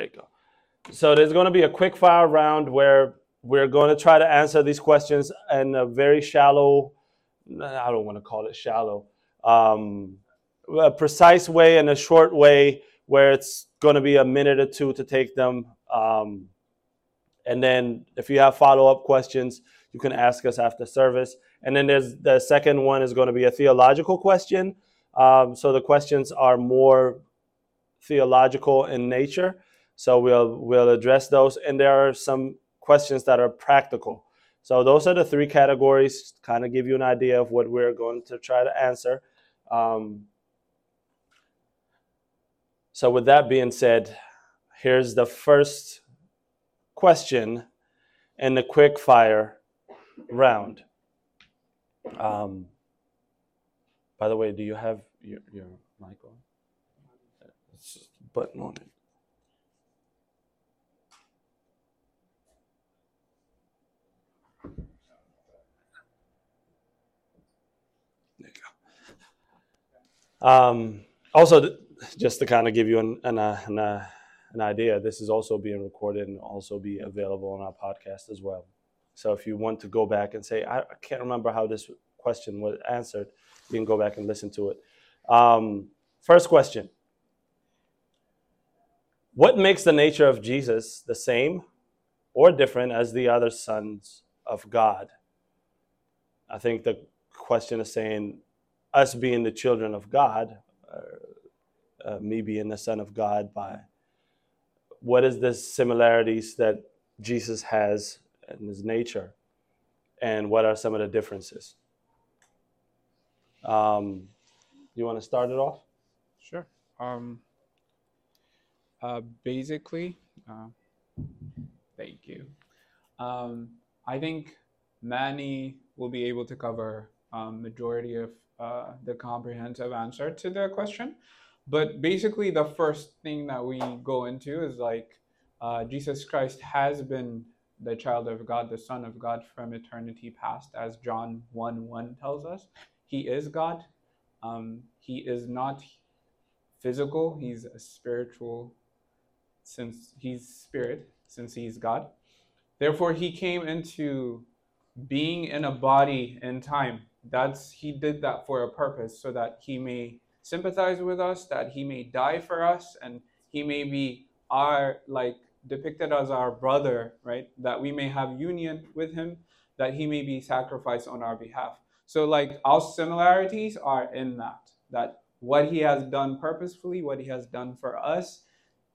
There you go. So there's going to be a quick fire round where we're going to try to answer these questions in a very shallow, I don't want to call it shallow, um, a precise way and a short way where it's going to be a minute or two to take them. Um, and then if you have follow up questions, you can ask us after service. And then there's the second one is going to be a theological question. Um, so the questions are more theological in nature. So we'll we'll address those. And there are some questions that are practical. So those are the three categories. Kind of give you an idea of what we're going to try to answer. Um, so with that being said, here's the first question in the quick fire round. Um, by the way, do you have your, your mic on? Button on it. Um, also, just to kind of give you an, an, uh, an, uh, an idea, this is also being recorded and also be available on our podcast as well. So if you want to go back and say, I, I can't remember how this question was answered, you can go back and listen to it. Um, first question What makes the nature of Jesus the same or different as the other sons of God? I think the question is saying, us being the children of God, uh, uh, me being the son of God, by what is the similarities that Jesus has in his nature, and what are some of the differences? Um, you want to start it off? Sure. Um, uh, basically, uh, thank you. Um, I think Manny will be able to cover um, majority of uh, the comprehensive answer to the question. But basically, the first thing that we go into is like uh, Jesus Christ has been the child of God, the Son of God from eternity past, as John 1 1 tells us. He is God. Um, he is not physical, he's a spiritual, since he's spirit, since he's God. Therefore, he came into being in a body in time. That's he did that for a purpose, so that he may sympathize with us, that he may die for us, and he may be our like depicted as our brother, right? That we may have union with him, that he may be sacrificed on our behalf. So like our similarities are in that, that what he has done purposefully, what he has done for us,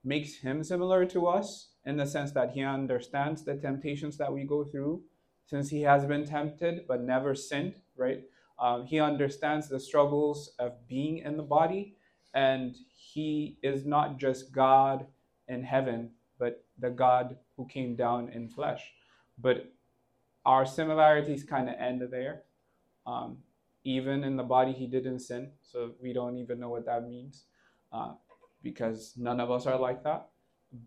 makes him similar to us in the sense that he understands the temptations that we go through since he has been tempted but never sinned, right? Um, he understands the struggles of being in the body, and he is not just God in heaven, but the God who came down in flesh. But our similarities kind of end there. Um, even in the body, he didn't sin, so we don't even know what that means uh, because none of us are like that.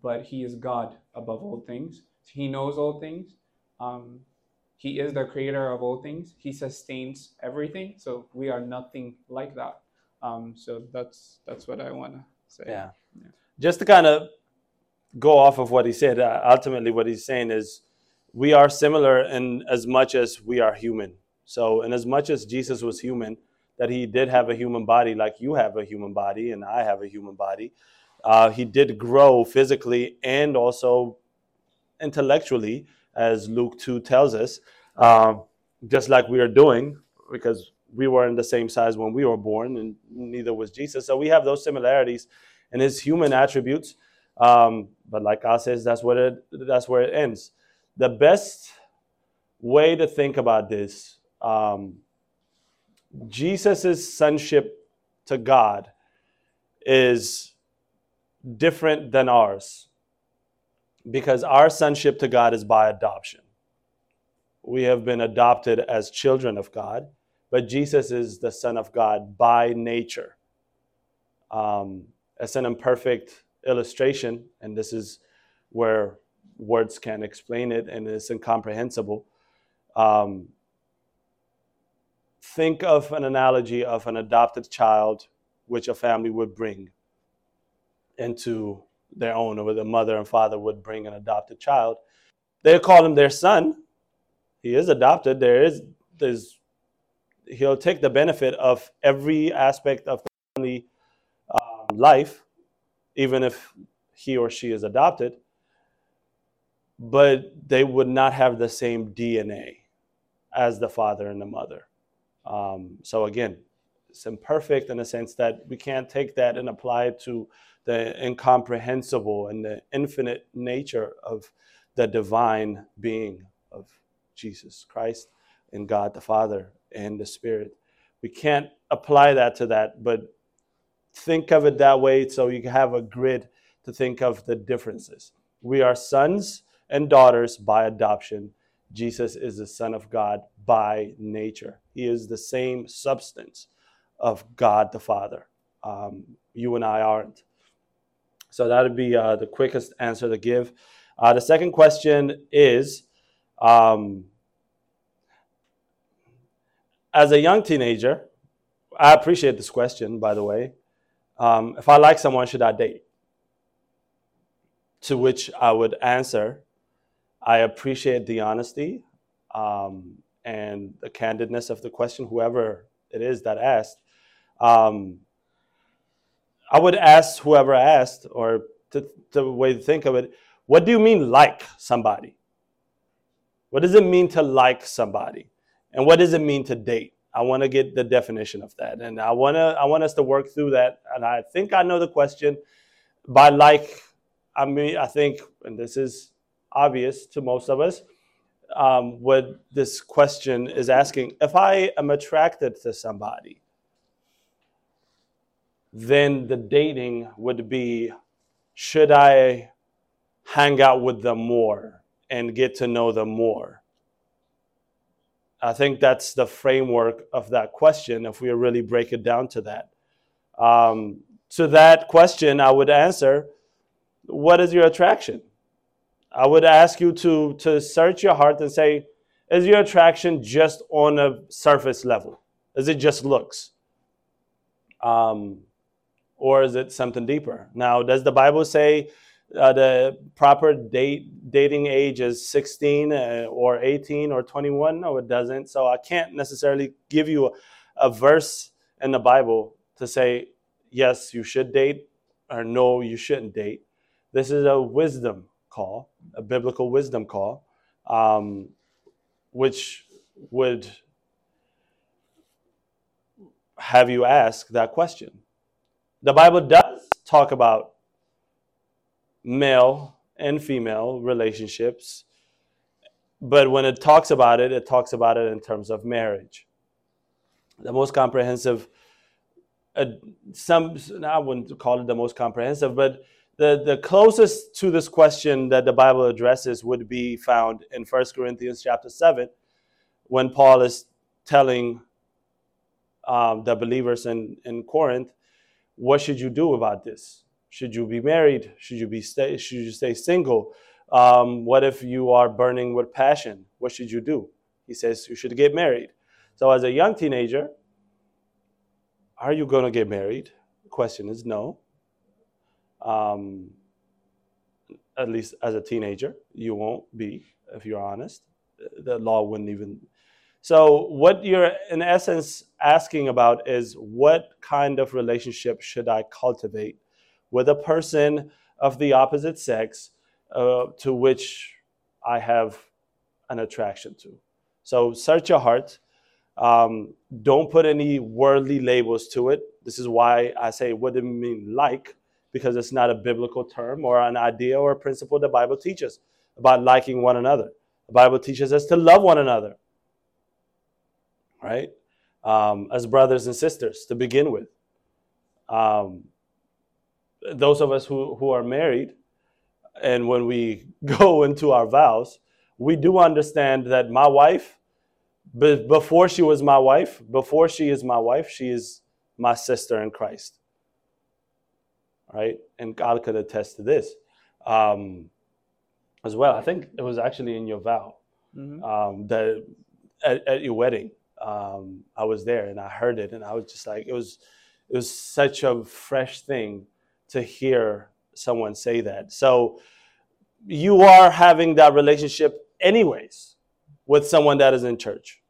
But he is God above all things, he knows all things. Um, he is the creator of all things. He sustains everything. So we are nothing like that. Um, so that's that's what I want to say. Yeah. yeah. Just to kind of go off of what he said, uh, ultimately what he's saying is we are similar in as much as we are human. So, in as much as Jesus was human, that he did have a human body, like you have a human body and I have a human body, uh, he did grow physically and also intellectually as Luke 2 tells us, um, just like we are doing, because we were in the same size when we were born, and neither was Jesus. So we have those similarities in his human attributes. Um, but like God says, that's what it that's where it ends. The best way to think about this, um, Jesus' sonship to God is different than ours because our sonship to God is by adoption. We have been adopted as children of God, but Jesus is the Son of God by nature. Um, it's an imperfect illustration, and this is where words can't explain it and it's incomprehensible. Um, think of an analogy of an adopted child which a family would bring into their own, or the mother and father would bring an adopted child. They call him their son. He is adopted. There is there's he'll take the benefit of every aspect of family um, life, even if he or she is adopted. But they would not have the same DNA as the father and the mother. Um, so again, it's imperfect in the sense that we can't take that and apply it to the incomprehensible and the infinite nature of the divine being of Jesus Christ and God the Father and the Spirit. We can't apply that to that, but think of it that way so you have a grid to think of the differences. We are sons and daughters by adoption. Jesus is the Son of God by nature. He is the same substance of God the Father. Um, you and I aren't. So that would be uh, the quickest answer to give. Uh, the second question is um, As a young teenager, I appreciate this question, by the way. Um, if I like someone, should I date? To which I would answer, I appreciate the honesty um, and the candidness of the question, whoever it is that asked. Um, I would ask whoever asked, or to, the way to think of it, what do you mean like somebody? What does it mean to like somebody? And what does it mean to date? I want to get the definition of that. And I want to I want us to work through that. And I think I know the question. By like, I mean I think, and this is obvious to most of us, um, what this question is asking. If I am attracted to somebody, then the dating would be should I hang out with them more and get to know them more? I think that's the framework of that question if we really break it down to that. Um, to that question, I would answer what is your attraction? I would ask you to, to search your heart and say, is your attraction just on a surface level? Is it just looks? Um, or is it something deeper? Now, does the Bible say uh, the proper date dating age is 16 uh, or 18 or 21? No, it doesn't. So I can't necessarily give you a, a verse in the Bible to say yes, you should date, or no, you shouldn't date. This is a wisdom call, a biblical wisdom call, um, which would have you ask that question. The Bible does talk about male and female relationships, but when it talks about it, it talks about it in terms of marriage. The most comprehensive, uh, some I wouldn't call it the most comprehensive, but the, the closest to this question that the Bible addresses would be found in 1 Corinthians chapter 7, when Paul is telling um, the believers in, in Corinth what should you do about this? Should you be married? Should you be stay? Should you stay single? Um, what if you are burning with passion? What should you do? He says you should get married. So, as a young teenager, are you going to get married? The question is no. Um, at least as a teenager, you won't be, if you're honest. The law wouldn't even so, what you're in essence asking about is what kind of relationship should I cultivate with a person of the opposite sex uh, to which I have an attraction to? So, search your heart. Um, don't put any worldly labels to it. This is why I say, what do you mean like? Because it's not a biblical term or an idea or a principle the Bible teaches about liking one another. The Bible teaches us to love one another right? Um, as brothers and sisters to begin with. Um, those of us who, who are married, and when we go into our vows, we do understand that my wife, before she was my wife, before she is my wife, she is my sister in Christ. Right? And God could attest to this um, as well. I think it was actually in your vow mm-hmm. um, that at, at, your wedding um, I was there and I heard it, and I was just like, it was, it was such a fresh thing to hear someone say that. So you are having that relationship anyways with someone that is in church.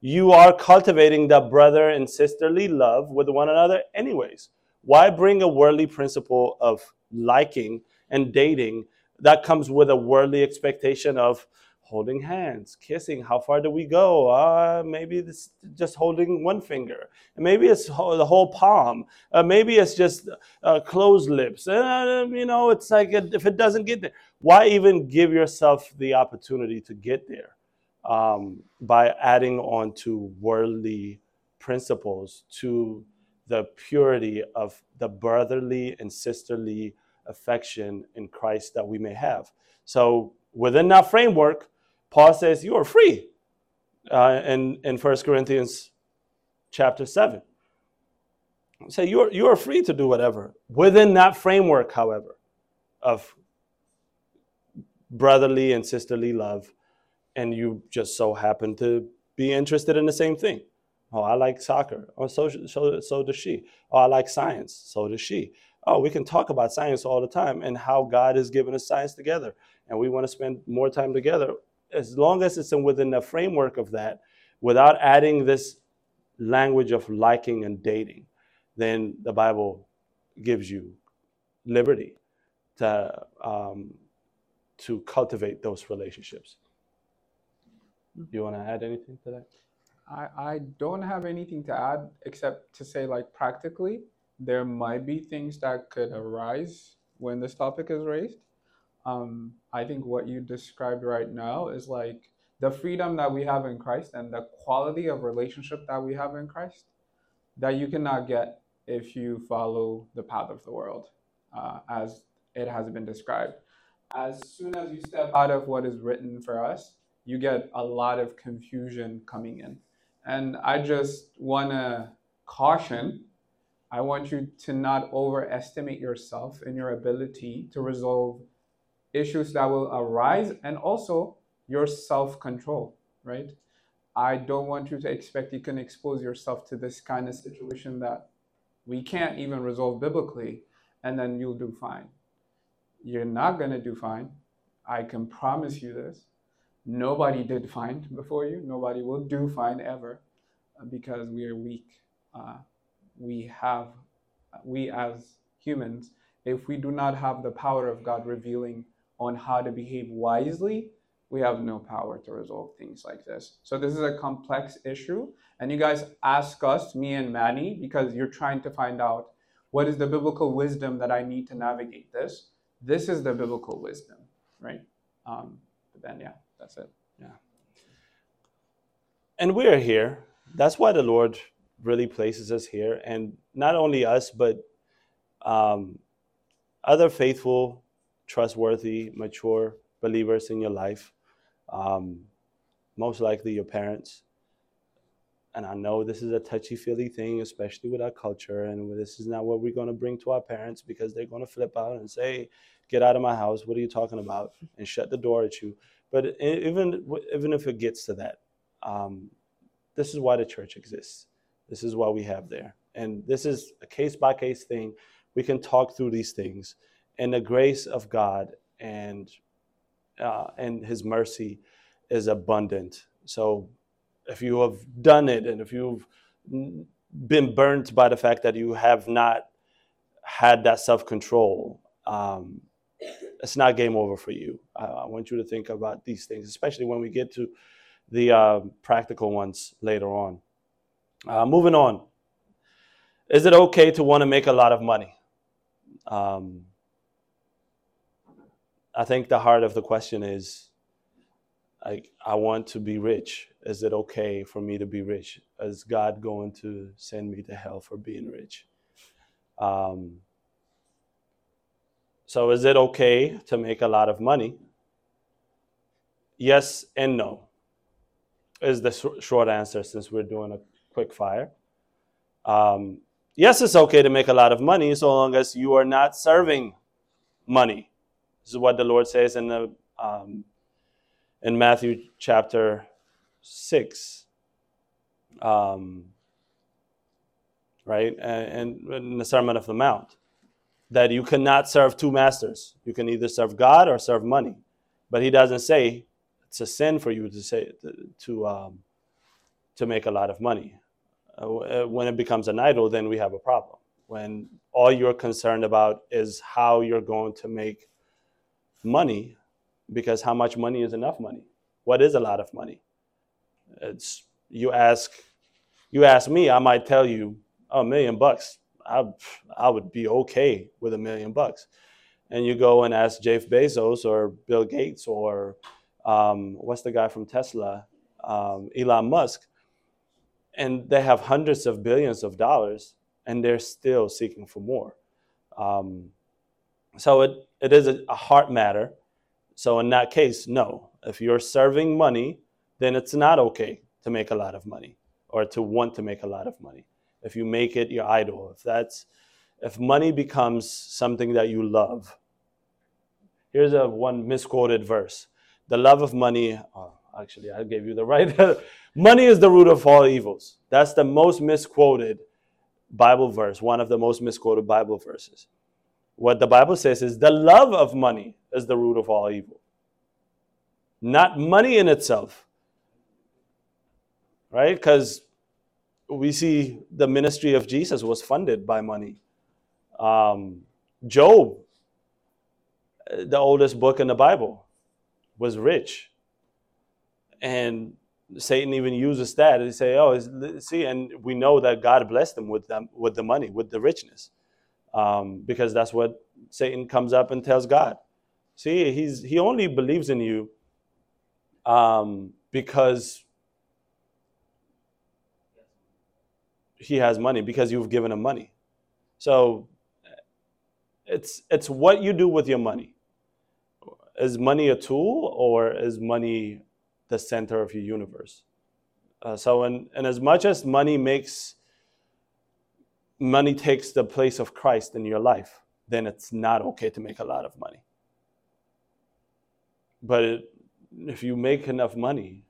You are cultivating that brother and sisterly love with one another anyways. Why bring a worldly principle of liking and dating that comes with a worldly expectation of holding hands, kissing. How far do we go? Uh, maybe it's just holding one finger. Maybe it's the whole palm. Uh, maybe it's just uh, closed lips. Uh, you know, it's like if it doesn't get there, why even give yourself the opportunity to get there um, by adding on to worldly principles to the purity of the brotherly and sisterly affection in Christ that we may have. So within that framework, Paul says you are free uh, in, in 1 Corinthians chapter 7. Say so you're, you are free to do whatever. Within that framework, however, of brotherly and sisterly love, and you just so happen to be interested in the same thing. Oh, I like soccer. Oh, so, so, so does she. Oh, I like science. So does she. Oh, we can talk about science all the time and how God has given us science together. And we want to spend more time together as long as it's within the framework of that, without adding this language of liking and dating, then the Bible gives you liberty to um, to cultivate those relationships. Do you want to add anything to that? I, I don't have anything to add except to say like practically there might be things that could arise when this topic is raised um, I think what you described right now is like the freedom that we have in Christ and the quality of relationship that we have in Christ that you cannot get if you follow the path of the world, uh, as it has been described. As soon as you step out of what is written for us, you get a lot of confusion coming in. And I just want to caution I want you to not overestimate yourself in your ability to resolve issues that will arise and also your self control, right? I don't want you to expect you can expose yourself to this kind of situation that we can't even resolve biblically and then you'll do fine. You're not going to do fine. I can promise you this. Nobody did fine before you. Nobody will do fine ever uh, because we are weak. Uh, we have, we as humans, if we do not have the power of God revealing on how to behave wisely, we have no power to resolve things like this. So this is a complex issue. And you guys ask us, me and Manny, because you're trying to find out what is the biblical wisdom that I need to navigate this. This is the biblical wisdom, right? Um, but then, yeah, that's it. Yeah. And we're here. That's why the Lord really places us here. And not only us, but um, other faithful trustworthy, mature believers in your life, um, most likely your parents. And I know this is a touchy feely thing, especially with our culture. And this is not what we're going to bring to our parents because they're going to flip out and say, Get out of my house. What are you talking about? And shut the door at you. But even, even if it gets to that, um, this is why the church exists. This is why we have there. And this is a case by case thing. We can talk through these things and the grace of God and uh, and His mercy is abundant. So, if you have done it, and if you've been burnt by the fact that you have not had that self control, um, it's not game over for you. I want you to think about these things, especially when we get to the uh, practical ones later on. Uh, moving on. Is it okay to want to make a lot of money? Um, I think the heart of the question is like I want to be rich. Is it okay for me to be rich? Is God going to send me to hell for being rich? Um, so is it okay to make a lot of money? Yes and no is the sh- short answer since we're doing a quick fire. Um, yes, it's okay to make a lot of money so long as you are not serving money. This is what the Lord says in the um, in Matthew chapter six. Um, right, and, and in the Sermon of the Mount. that you cannot serve two masters. You can either serve God or serve money. But he doesn't say it's a sin for you to say to um, to make a lot of money. Uh, when it becomes an idol, then we have a problem. When all you're concerned about is how you're going to make money, because how much money is enough money? What is a lot of money? It's you ask you ask me, I might tell you a million bucks. I I would be okay with a million bucks. And you go and ask Jeff Bezos or Bill Gates or um, what's the guy from Tesla, um, Elon Musk, and they have hundreds of billions of dollars, and they're still seeking for more. Um, so it, it is a, a heart matter. So in that case, no. If you're serving money, then it's not okay to make a lot of money or to want to make a lot of money. If you make it your idol, if that's if money becomes something that you love. Here's a one misquoted verse. The love of money, oh, actually I gave you the right. money is the root of all evils. That's the most misquoted Bible verse, one of the most misquoted Bible verses. What the Bible says is the love of money is the root of all evil. Not money in itself. Right? Because we see the ministry of Jesus was funded by money. Um, Job, the oldest book in the Bible, was rich. And Satan even uses that and say, "Oh, see," and we know that God blessed him with them, with the money, with the richness, um, because that's what Satan comes up and tells God. See, he's he only believes in you um, because he has money because you've given him money. So it's it's what you do with your money. Is money a tool or is money the center of your universe? Uh, so, in, and as much as money makes money takes the place of Christ in your life, then it's not okay to make a lot of money. But it, if you make enough money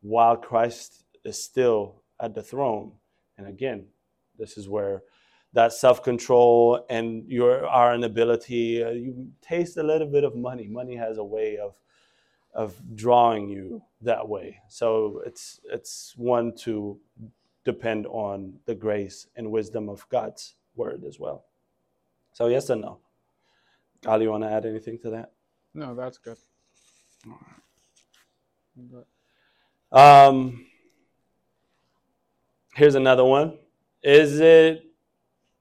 while Christ is still at the throne, and again, this is where that self-control and your our inability uh, you taste a little bit of money money has a way of of drawing you that way so it's it's one to depend on the grace and wisdom of god's word as well so yes and no ali you want to add anything to that no that's good um here's another one is it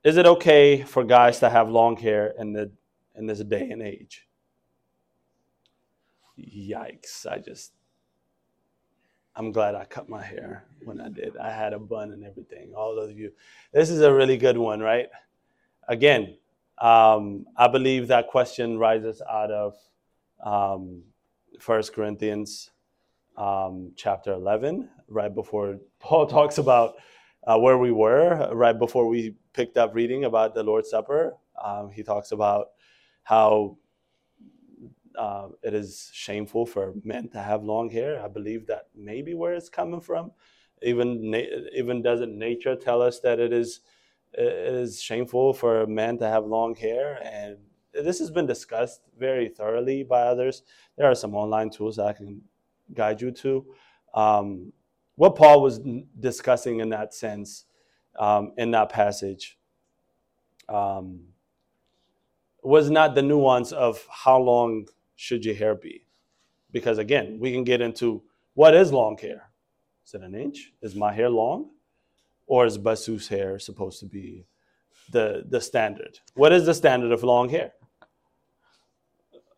is it okay for guys to have long hair in the in this day and age? Yikes! I just I'm glad I cut my hair when I did. I had a bun and everything. All of you, this is a really good one, right? Again, um, I believe that question rises out of um, 1 Corinthians um, chapter 11, right before Paul talks about uh, where we were right before we picked up reading about the Lord's Supper. Um, he talks about how uh, it is shameful for men to have long hair. I believe that maybe where it's coming from. Even na- even doesn't nature tell us that it is it is shameful for men to have long hair and this has been discussed very thoroughly by others. There are some online tools that I can guide you to. Um, what Paul was discussing in that sense, um, in that passage, um, was not the nuance of how long should your hair be. Because again, we can get into what is long hair? Is it an inch? Is my hair long? Or is Basu's hair supposed to be the, the standard? What is the standard of long hair?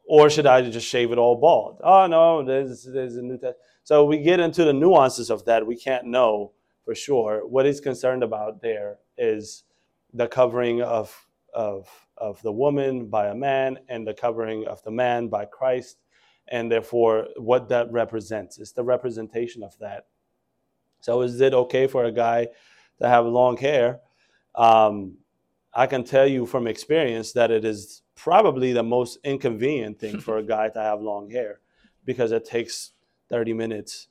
Or should I just shave it all bald? Oh, no, there's, there's a new test. So we get into the nuances of that. We can't know for sure. What he's concerned about there is the covering of, of, of the woman by a man and the covering of the man by Christ. And therefore, what that represents is the representation of that. So, is it okay for a guy to have long hair? Um, I can tell you from experience that it is probably the most inconvenient thing for a guy to have long hair because it takes 30 minutes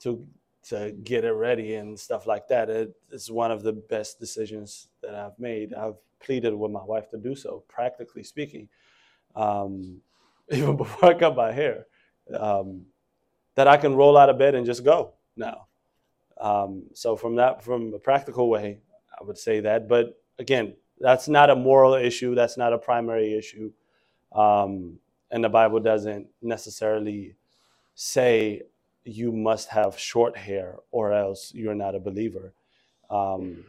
to to get it ready and stuff like that. It, it's one of the best decisions that I've made. I've pleaded with my wife to do so, practically speaking, um, even before I cut my hair, um, that I can roll out of bed and just go now. Um, so from that, from a practical way, I would say that. But again, that's not a moral issue. That's not a primary issue. Um, and the Bible doesn't necessarily say you must have short hair or else you're not a believer. Um,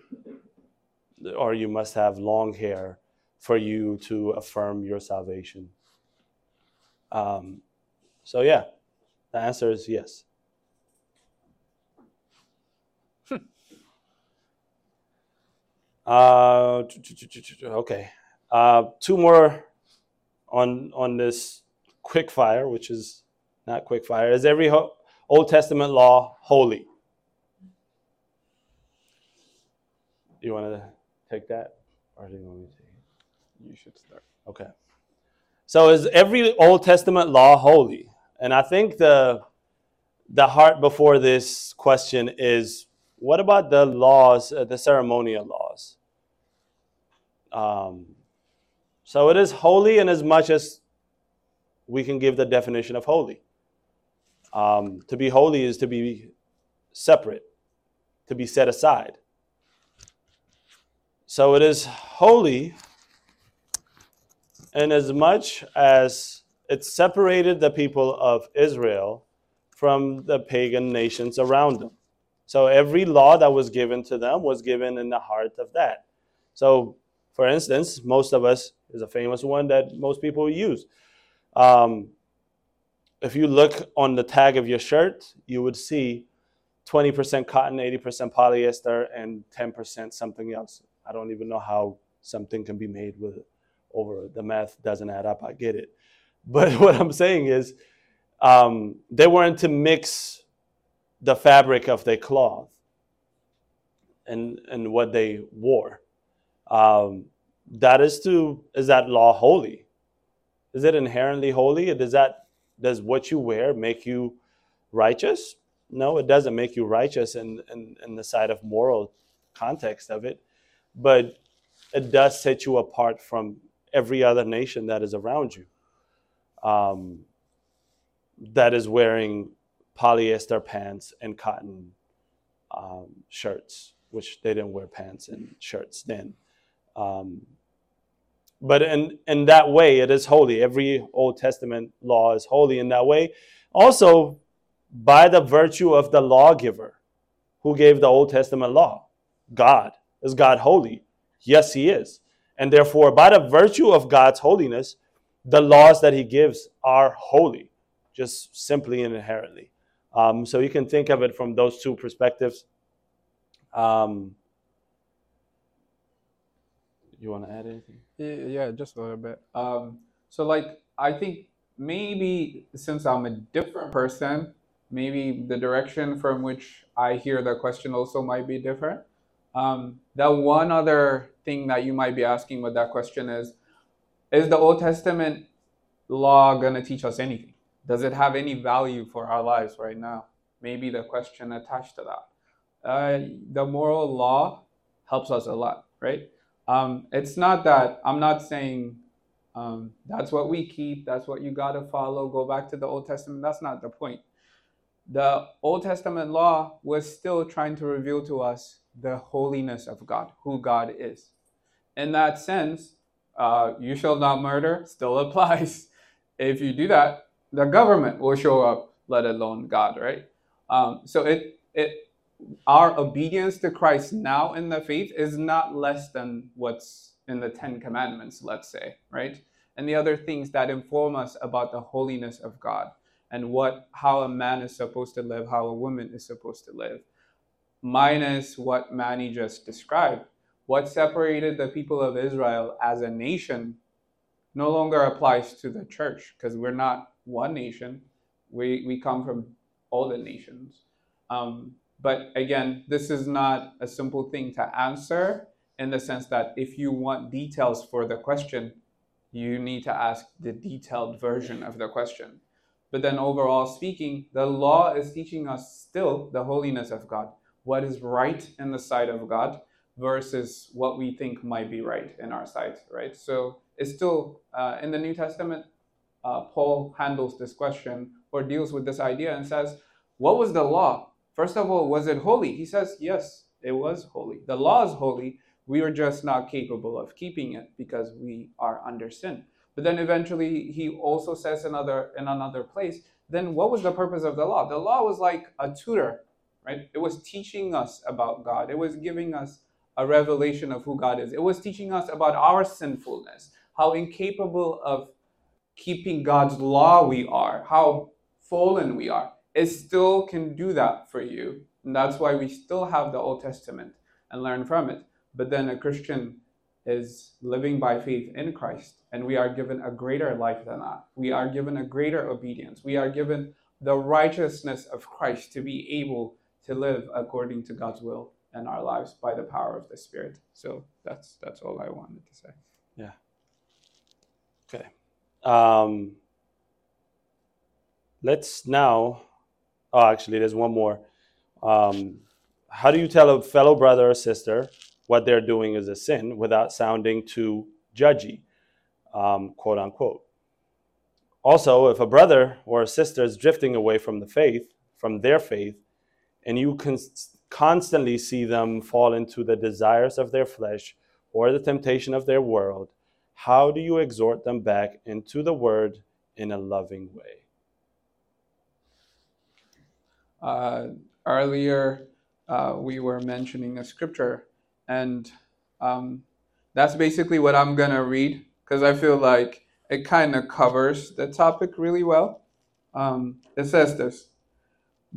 or you must have long hair for you to affirm your salvation. Um, so, yeah, the answer is yes. Uh, okay. Uh, two more on on this quick fire, which is not quick fire. Is every ho- Old Testament law holy? You want to take that, or do you want me to take it? You should start. Okay. So is every Old Testament law holy? And I think the the heart before this question is what about the laws, uh, the ceremonial laws? Um, so it is holy in as much as we can give the definition of holy. Um, to be holy is to be separate, to be set aside. So it is holy in as much as it separated the people of Israel from the pagan nations around them. So every law that was given to them was given in the heart of that. So, for instance, most of us is a famous one that most people use. Um, if you look on the tag of your shirt, you would see 20% cotton, 80% polyester, and 10% something else. I don't even know how something can be made with over the math doesn't add up. I get it, but what I'm saying is um, they weren't to mix the fabric of their cloth and and what they wore. Um, that is to is that law holy? Is it inherently holy? Does that does what you wear make you righteous? No, it doesn't make you righteous in, in, in the side of moral context of it, but it does set you apart from every other nation that is around you. Um, that is wearing polyester pants and cotton um, shirts, which they didn't wear pants and shirts then. Um, but in, in that way, it is holy. Every Old Testament law is holy in that way. Also, by the virtue of the lawgiver who gave the Old Testament law, God. Is God holy? Yes, He is. And therefore, by the virtue of God's holiness, the laws that He gives are holy, just simply and inherently. Um, so you can think of it from those two perspectives. Um, you want to add anything? Yeah, just a little bit. Um, so like I think maybe since I'm a different person, maybe the direction from which I hear the question also might be different. Um, the one other thing that you might be asking with that question is, is the Old Testament law going to teach us anything? Does it have any value for our lives right now? Maybe the question attached to that. Uh, the moral law helps us a lot, right? Um, it's not that I'm not saying um, that's what we keep, that's what you got to follow, go back to the Old Testament. That's not the point. The Old Testament law was still trying to reveal to us the holiness of God, who God is. In that sense, uh, you shall not murder still applies. If you do that, the government will show up, let alone God, right? Um, so it it our obedience to Christ now in the faith is not less than what's in the Ten Commandments, let's say, right? And the other things that inform us about the holiness of God and what how a man is supposed to live, how a woman is supposed to live, minus what Manny just described. What separated the people of Israel as a nation no longer applies to the church because we're not one nation. We, we come from all the nations. Um, but again, this is not a simple thing to answer in the sense that if you want details for the question, you need to ask the detailed version of the question. But then, overall speaking, the law is teaching us still the holiness of God, what is right in the sight of God, versus what we think might be right in our sight, right? So it's still uh, in the New Testament, uh, Paul handles this question or deals with this idea and says, What was the law? First of all, was it holy? He says, Yes, it was holy. The law is holy. We are just not capable of keeping it because we are under sin. But then eventually he also says another in another place, then what was the purpose of the law? The law was like a tutor, right? It was teaching us about God. It was giving us a revelation of who God is. It was teaching us about our sinfulness, how incapable of keeping God's law we are, how fallen we are. It still can do that for you. And that's why we still have the Old Testament and learn from it. But then a Christian is living by faith in Christ, and we are given a greater life than that. We are given a greater obedience. We are given the righteousness of Christ to be able to live according to God's will in our lives by the power of the Spirit. So that's that's all I wanted to say. Yeah. Okay. Um, let's now. Oh, actually, there's one more. Um, how do you tell a fellow brother or sister what they're doing is a sin without sounding too judgy, um, quote unquote? Also, if a brother or a sister is drifting away from the faith, from their faith, and you can constantly see them fall into the desires of their flesh or the temptation of their world, how do you exhort them back into the word in a loving way? Uh, earlier, uh, we were mentioning a scripture, and um, that's basically what I'm going to read because I feel like it kind of covers the topic really well. Um, it says this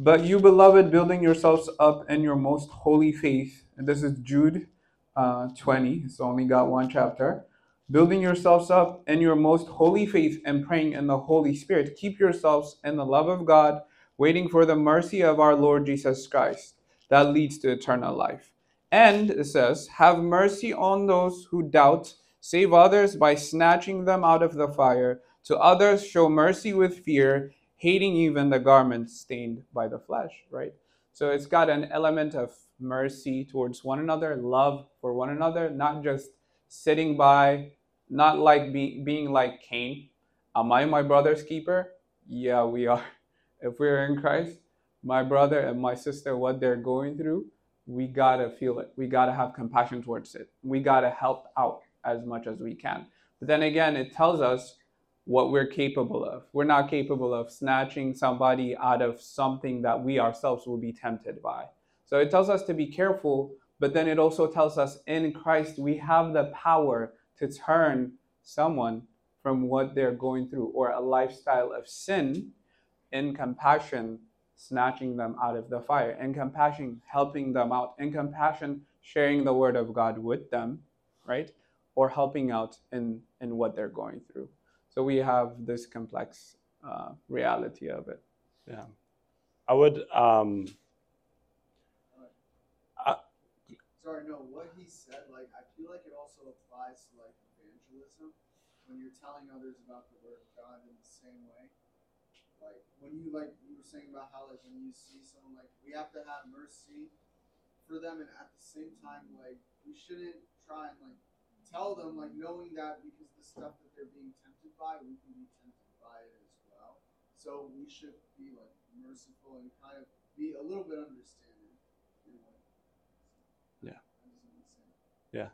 But you, beloved, building yourselves up in your most holy faith, and this is Jude uh, 20, it's only got one chapter building yourselves up in your most holy faith and praying in the Holy Spirit. Keep yourselves in the love of God, waiting for the mercy of our Lord Jesus Christ that leads to eternal life. And it says, Have mercy on those who doubt, save others by snatching them out of the fire. To others, show mercy with fear, hating even the garment stained by the flesh, right? So it's got an element of mercy towards one another, love for one another, not just sitting by not like be, being like Cain. Am I my brother's keeper? Yeah, we are. If we're in Christ, my brother and my sister, what they're going through, we gotta feel it. We gotta have compassion towards it. We gotta help out as much as we can. But then again, it tells us what we're capable of. We're not capable of snatching somebody out of something that we ourselves will be tempted by. So it tells us to be careful, but then it also tells us in Christ we have the power to turn someone from what they're going through or a lifestyle of sin in compassion snatching them out of the fire in compassion helping them out in compassion sharing the word of god with them right or helping out in in what they're going through so we have this complex uh, reality of it yeah i would um sorry no what he said like i feel like it also applies to like evangelism when you're telling others about the word of God in the same way. Like when you like you were saying about how like when you see someone like we have to have mercy for them and at the same time like we shouldn't try and like tell them like knowing that because the stuff that they're being tempted by we can be tempted by it as well. So we should be like merciful and kind of be a little bit understanding. Yeah. Yeah.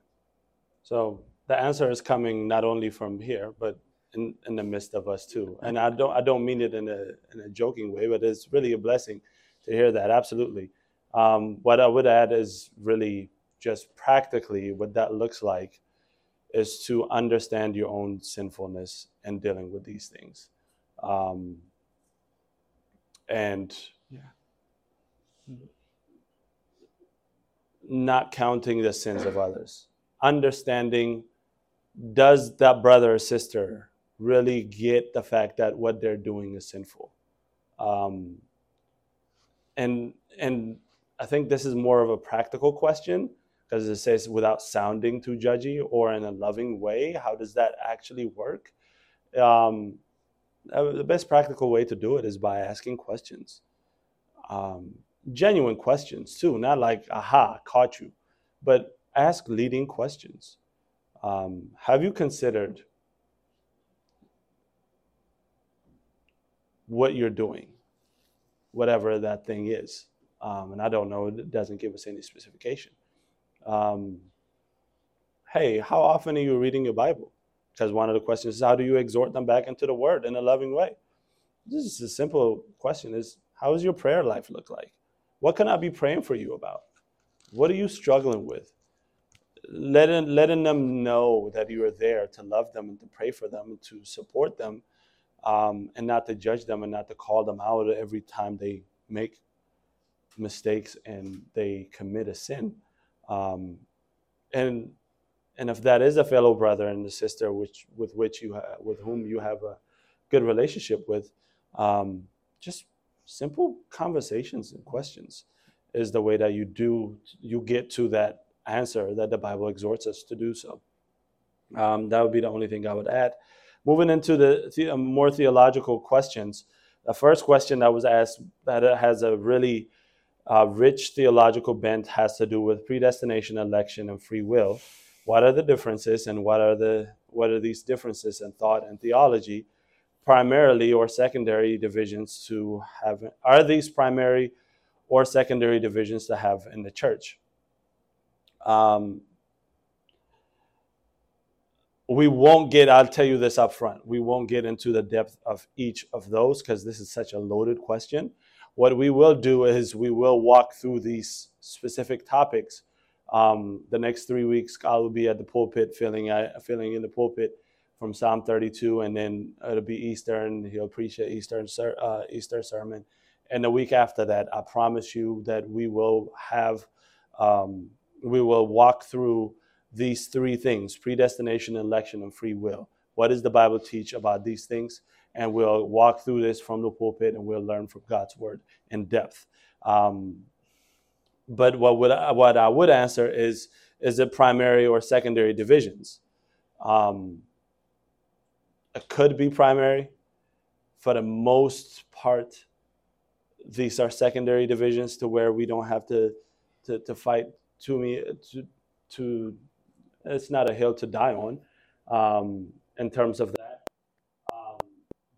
So the answer is coming not only from here, but in, in the midst of us too. And I don't I don't mean it in a in a joking way, but it's really a blessing to hear that. Absolutely. Um, what I would add is really just practically what that looks like is to understand your own sinfulness and dealing with these things. Um, and yeah. not counting the sins of others, understanding does that brother or sister really get the fact that what they're doing is sinful? Um, and and I think this is more of a practical question because it says without sounding too judgy or in a loving way. How does that actually work? Um, uh, the best practical way to do it is by asking questions, um, genuine questions too, not like "aha, caught you," but ask leading questions. Um, have you considered what you're doing, whatever that thing is? Um, and I don't know, it doesn't give us any specification. Um, hey, how often are you reading your Bible? Because one of the questions is how do you exhort them back into the Word in a loving way? This is a simple question: is how does your prayer life look like? What can I be praying for you about? What are you struggling with? Letting letting them know that you are there to love them and to pray for them and to support them, um, and not to judge them and not to call them out every time they make mistakes and they commit a sin. Um, and and if that is a fellow brother and a sister which with which you ha- with whom you have a good relationship with, um, just simple conversations and questions is the way that you do you get to that answer that the Bible exhorts us to do so. Um, that would be the only thing I would add. Moving into the, the um, more theological questions, the first question that was asked that has a really uh, rich theological bent has to do with predestination, election, and free will. What are the differences, and what are the what are these differences in thought and theology? Primarily or secondary divisions to have are these primary or secondary divisions to have in the church? Um, we won't get i'll tell you this up front we won't get into the depth of each of those because this is such a loaded question what we will do is we will walk through these specific topics. Um, the next three weeks, I will be at the pulpit, filling uh, filling in the pulpit from Psalm 32, and then it'll be Easter, and he'll preach an Easter uh, Easter sermon. And the week after that, I promise you that we will have um, we will walk through these three things: predestination, election, and free will. What does the Bible teach about these things? And we'll walk through this from the pulpit and we'll learn from God's word in depth. Um, but what would I, what I would answer is is it primary or secondary divisions? Um, it could be primary. For the most part, these are secondary divisions to where we don't have to to, to fight to me to to it's not a hill to die on um, in terms of that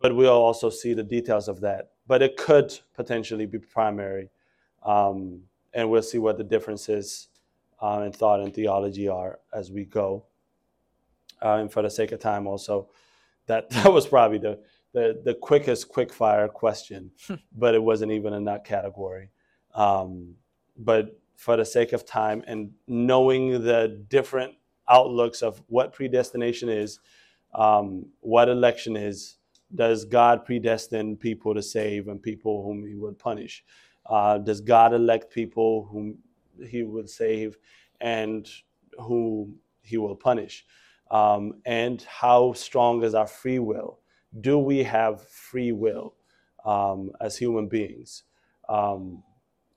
but we'll also see the details of that. But it could potentially be primary, um, and we'll see what the differences uh, in thought and theology are as we go. Uh, and for the sake of time, also, that that was probably the the, the quickest quick fire question, but it wasn't even in that category. Um, but for the sake of time and knowing the different outlooks of what predestination is, um, what election is, does God predestine people to save and people whom He would punish? Uh, does God elect people whom He would save and whom He will punish? Um, and how strong is our free will? Do we have free will um, as human beings? Um,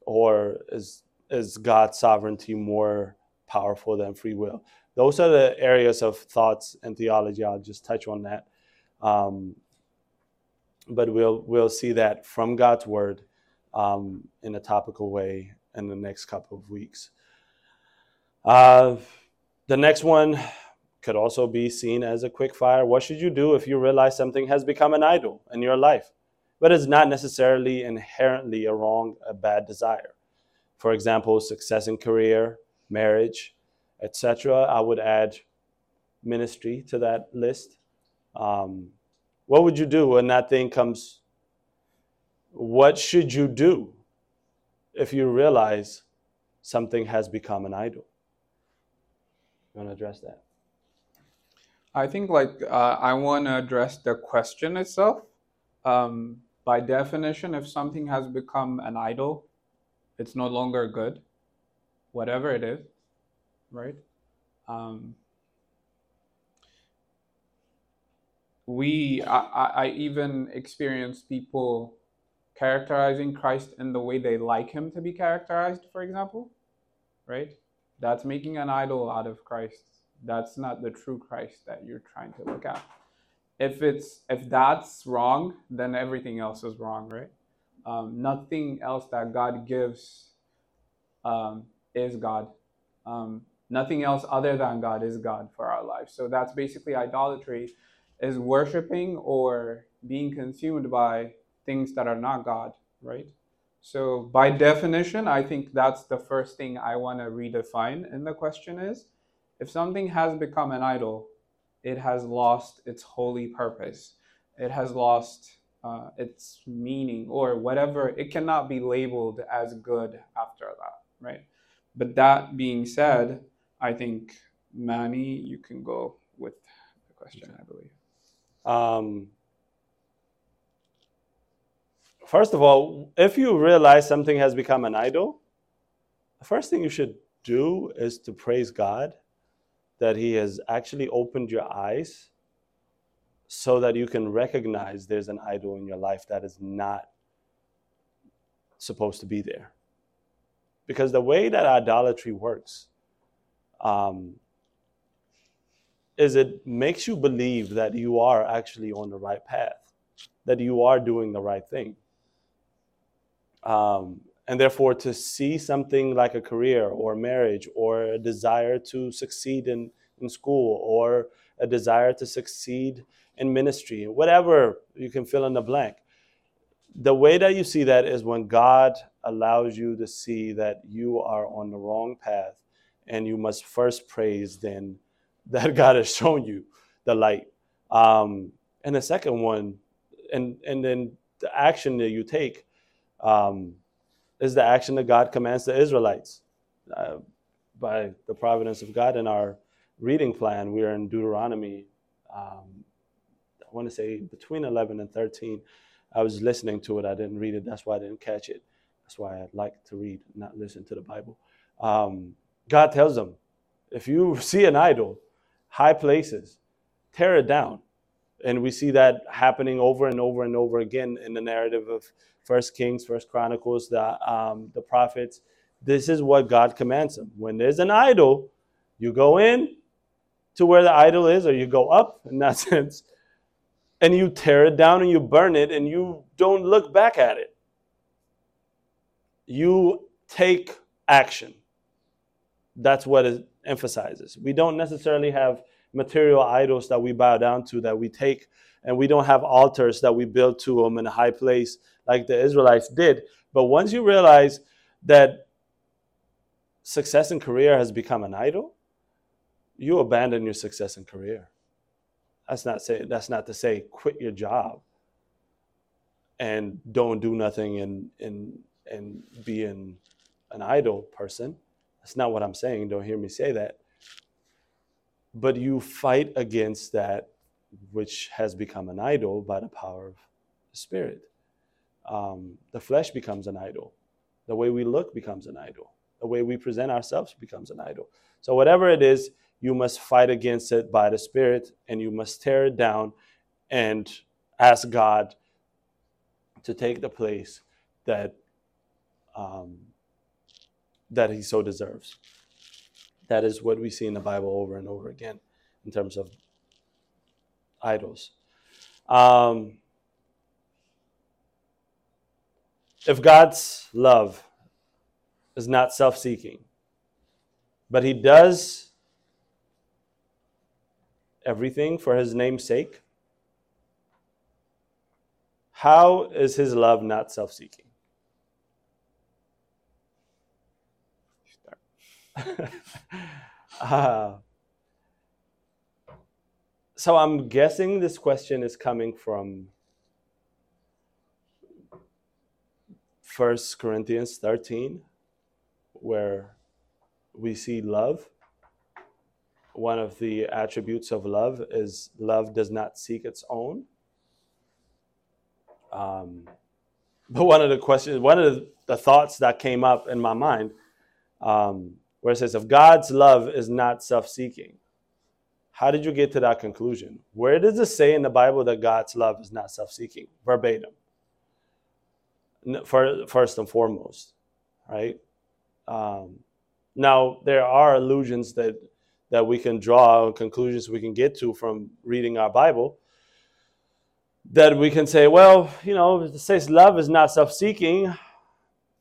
or is, is God's sovereignty more powerful than free will? Those are the areas of thoughts and theology. I'll just touch on that. Um, but we'll we'll see that from God's word um, in a topical way in the next couple of weeks. Uh, the next one could also be seen as a quick fire. What should you do if you realize something has become an idol in your life, but it's not necessarily inherently a wrong, a bad desire? For example, success in career, marriage, etc. I would add ministry to that list. Um, what would you do when that thing comes? What should you do if you realize something has become an idol? You want to address that? I think like uh, I want to address the question itself. Um, by definition, if something has become an idol, it's no longer good, whatever it is, right? Um, we I, I even experience people characterizing Christ in the way they like him to be characterized, for example, right? That's making an idol out of Christ. That's not the true Christ that you're trying to look at. If it's if that's wrong, then everything else is wrong, right? Um, nothing else that God gives um, is God. Um, Nothing else other than God is God for our life. So that's basically idolatry is worshiping or being consumed by things that are not God, right? So by definition, I think that's the first thing I want to redefine in the question is if something has become an idol, it has lost its holy purpose. It has lost uh, its meaning or whatever. It cannot be labeled as good after that, right? But that being said, I think Manny, you can go with the question, I believe. Um, first of all, if you realize something has become an idol, the first thing you should do is to praise God that He has actually opened your eyes so that you can recognize there's an idol in your life that is not supposed to be there. Because the way that idolatry works um, is it makes you believe that you are actually on the right path, that you are doing the right thing. Um, and therefore, to see something like a career or marriage or a desire to succeed in, in school or a desire to succeed in ministry, whatever you can fill in the blank. The way that you see that is when God allows you to see that you are on the wrong path and you must first praise then that God has shown you the light. Um, and the second one, and, and then the action that you take um, is the action that God commands the Israelites. Uh, by the providence of God in our reading plan, we are in Deuteronomy, um, I want to say between 11 and 13. I was listening to it, I didn't read it, that's why I didn't catch it. That's why I like to read, not listen to the Bible. Um, God tells them, if you see an idol, high places, tear it down. And we see that happening over and over and over again in the narrative of First Kings, First Chronicles, the um, the prophets. This is what God commands them. When there's an idol, you go in to where the idol is, or you go up in that sense, and you tear it down and you burn it, and you don't look back at it. You take action. That's what it emphasizes. We don't necessarily have material idols that we bow down to, that we take, and we don't have altars that we build to them in a high place like the Israelites did. But once you realize that success in career has become an idol, you abandon your success in career. That's not say that's not to say quit your job and don't do nothing and and and be an, an person. That's not what I'm saying. Don't hear me say that. But you fight against that which has become an idol by the power of the Spirit. Um, the flesh becomes an idol. The way we look becomes an idol. The way we present ourselves becomes an idol. So, whatever it is, you must fight against it by the Spirit and you must tear it down and ask God to take the place that um, that he so deserves. That is what we see in the Bible over and over again in terms of idols. Um, if God's love is not self seeking, but he does everything for his name's sake, how is his love not self seeking? uh, so I'm guessing this question is coming from First Corinthians 13, where we see love. One of the attributes of love is love does not seek its own. Um, but one of the questions, one of the, thoughts that came up in my mind um, where it says, if God's love is not self seeking, how did you get to that conclusion? Where does it say in the Bible that God's love is not self seeking? Verbatim. First and foremost, right? Um, now, there are allusions that, that we can draw conclusions we can get to from reading our Bible that we can say, well, you know, it says love is not self seeking,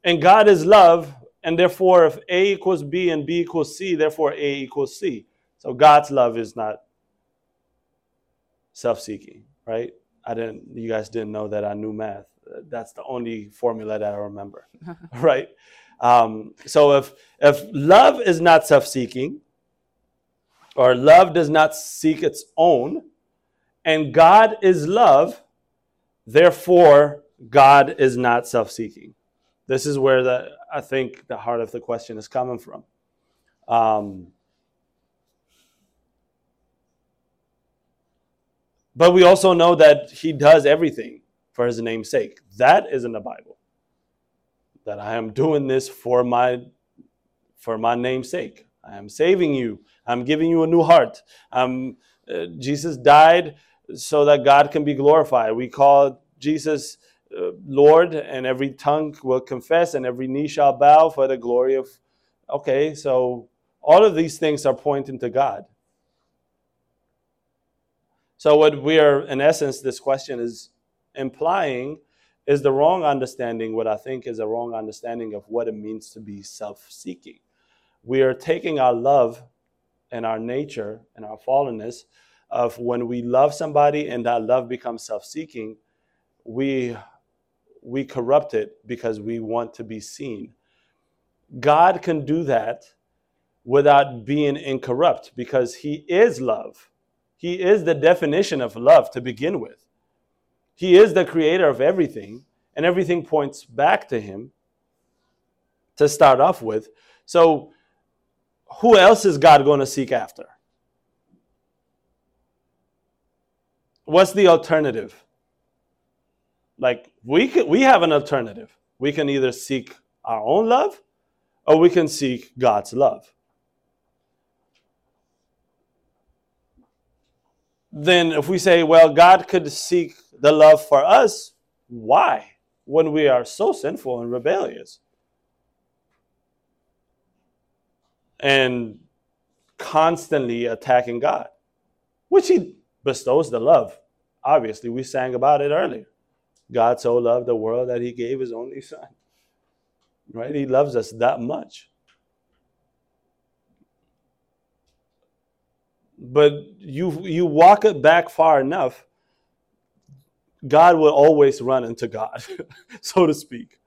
and God is love, And therefore, if A equals B and B equals C, therefore A equals C. So God's love is not self-seeking, right? I didn't. You guys didn't know that I knew math. That's the only formula that I remember, right? Um, so if if love is not self-seeking, or love does not seek its own, and God is love, therefore God is not self-seeking. This is where the I think the heart of the question is coming from. Um, but we also know that He does everything for His name's sake. That is in the Bible. That I am doing this for my for my name's sake. I am saving you. I'm giving you a new heart. Um, uh, Jesus died so that God can be glorified. We call Jesus uh, Lord, and every tongue will confess, and every knee shall bow for the glory of. Okay, so all of these things are pointing to God. So, what we are, in essence, this question is implying is the wrong understanding, what I think is a wrong understanding of what it means to be self seeking. We are taking our love and our nature and our fallenness of when we love somebody and that love becomes self seeking, we, we corrupt it because we want to be seen. God can do that without being incorrupt because He is love. He is the definition of love to begin with. He is the creator of everything, and everything points back to Him to start off with. So, who else is God going to seek after? What's the alternative? Like we can, we have an alternative. We can either seek our own love or we can seek God's love. Then if we say, well, God could seek the love for us, why? When we are so sinful and rebellious. and constantly attacking God, which He bestows the love. Obviously, we sang about it earlier. God so loved the world that He gave His only Son. Right? He loves us that much. But you you walk it back far enough, God will always run into God, so to speak.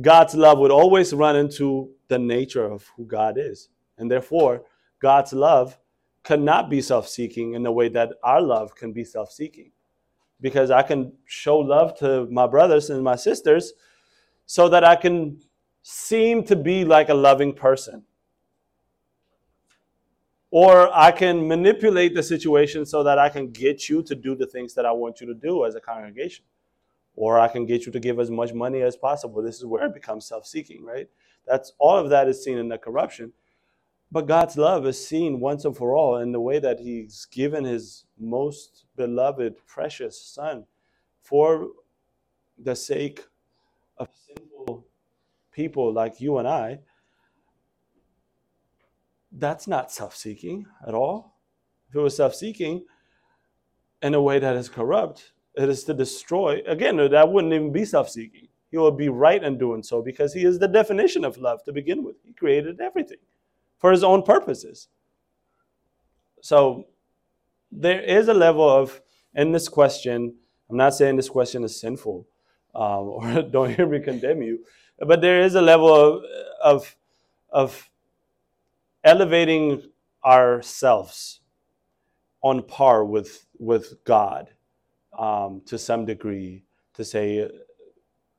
God's love would always run into the nature of who God is. And therefore, God's love cannot be self seeking in the way that our love can be self seeking. Because I can show love to my brothers and my sisters so that I can seem to be like a loving person. Or I can manipulate the situation so that I can get you to do the things that I want you to do as a congregation. Or I can get you to give as much money as possible. This is where it becomes self seeking, right? That's all of that is seen in the corruption. But God's love is seen once and for all in the way that He's given His most beloved, precious Son for the sake of sinful people like you and I. That's not self seeking at all. If it was self seeking in a way that is corrupt, it is to destroy. Again, that wouldn't even be self seeking he will be right in doing so because he is the definition of love to begin with. He created everything for his own purposes. So there is a level of, in this question, I'm not saying this question is sinful um, or don't hear me condemn you, but there is a level of, of, of elevating ourselves on par with, with God um, to some degree to say,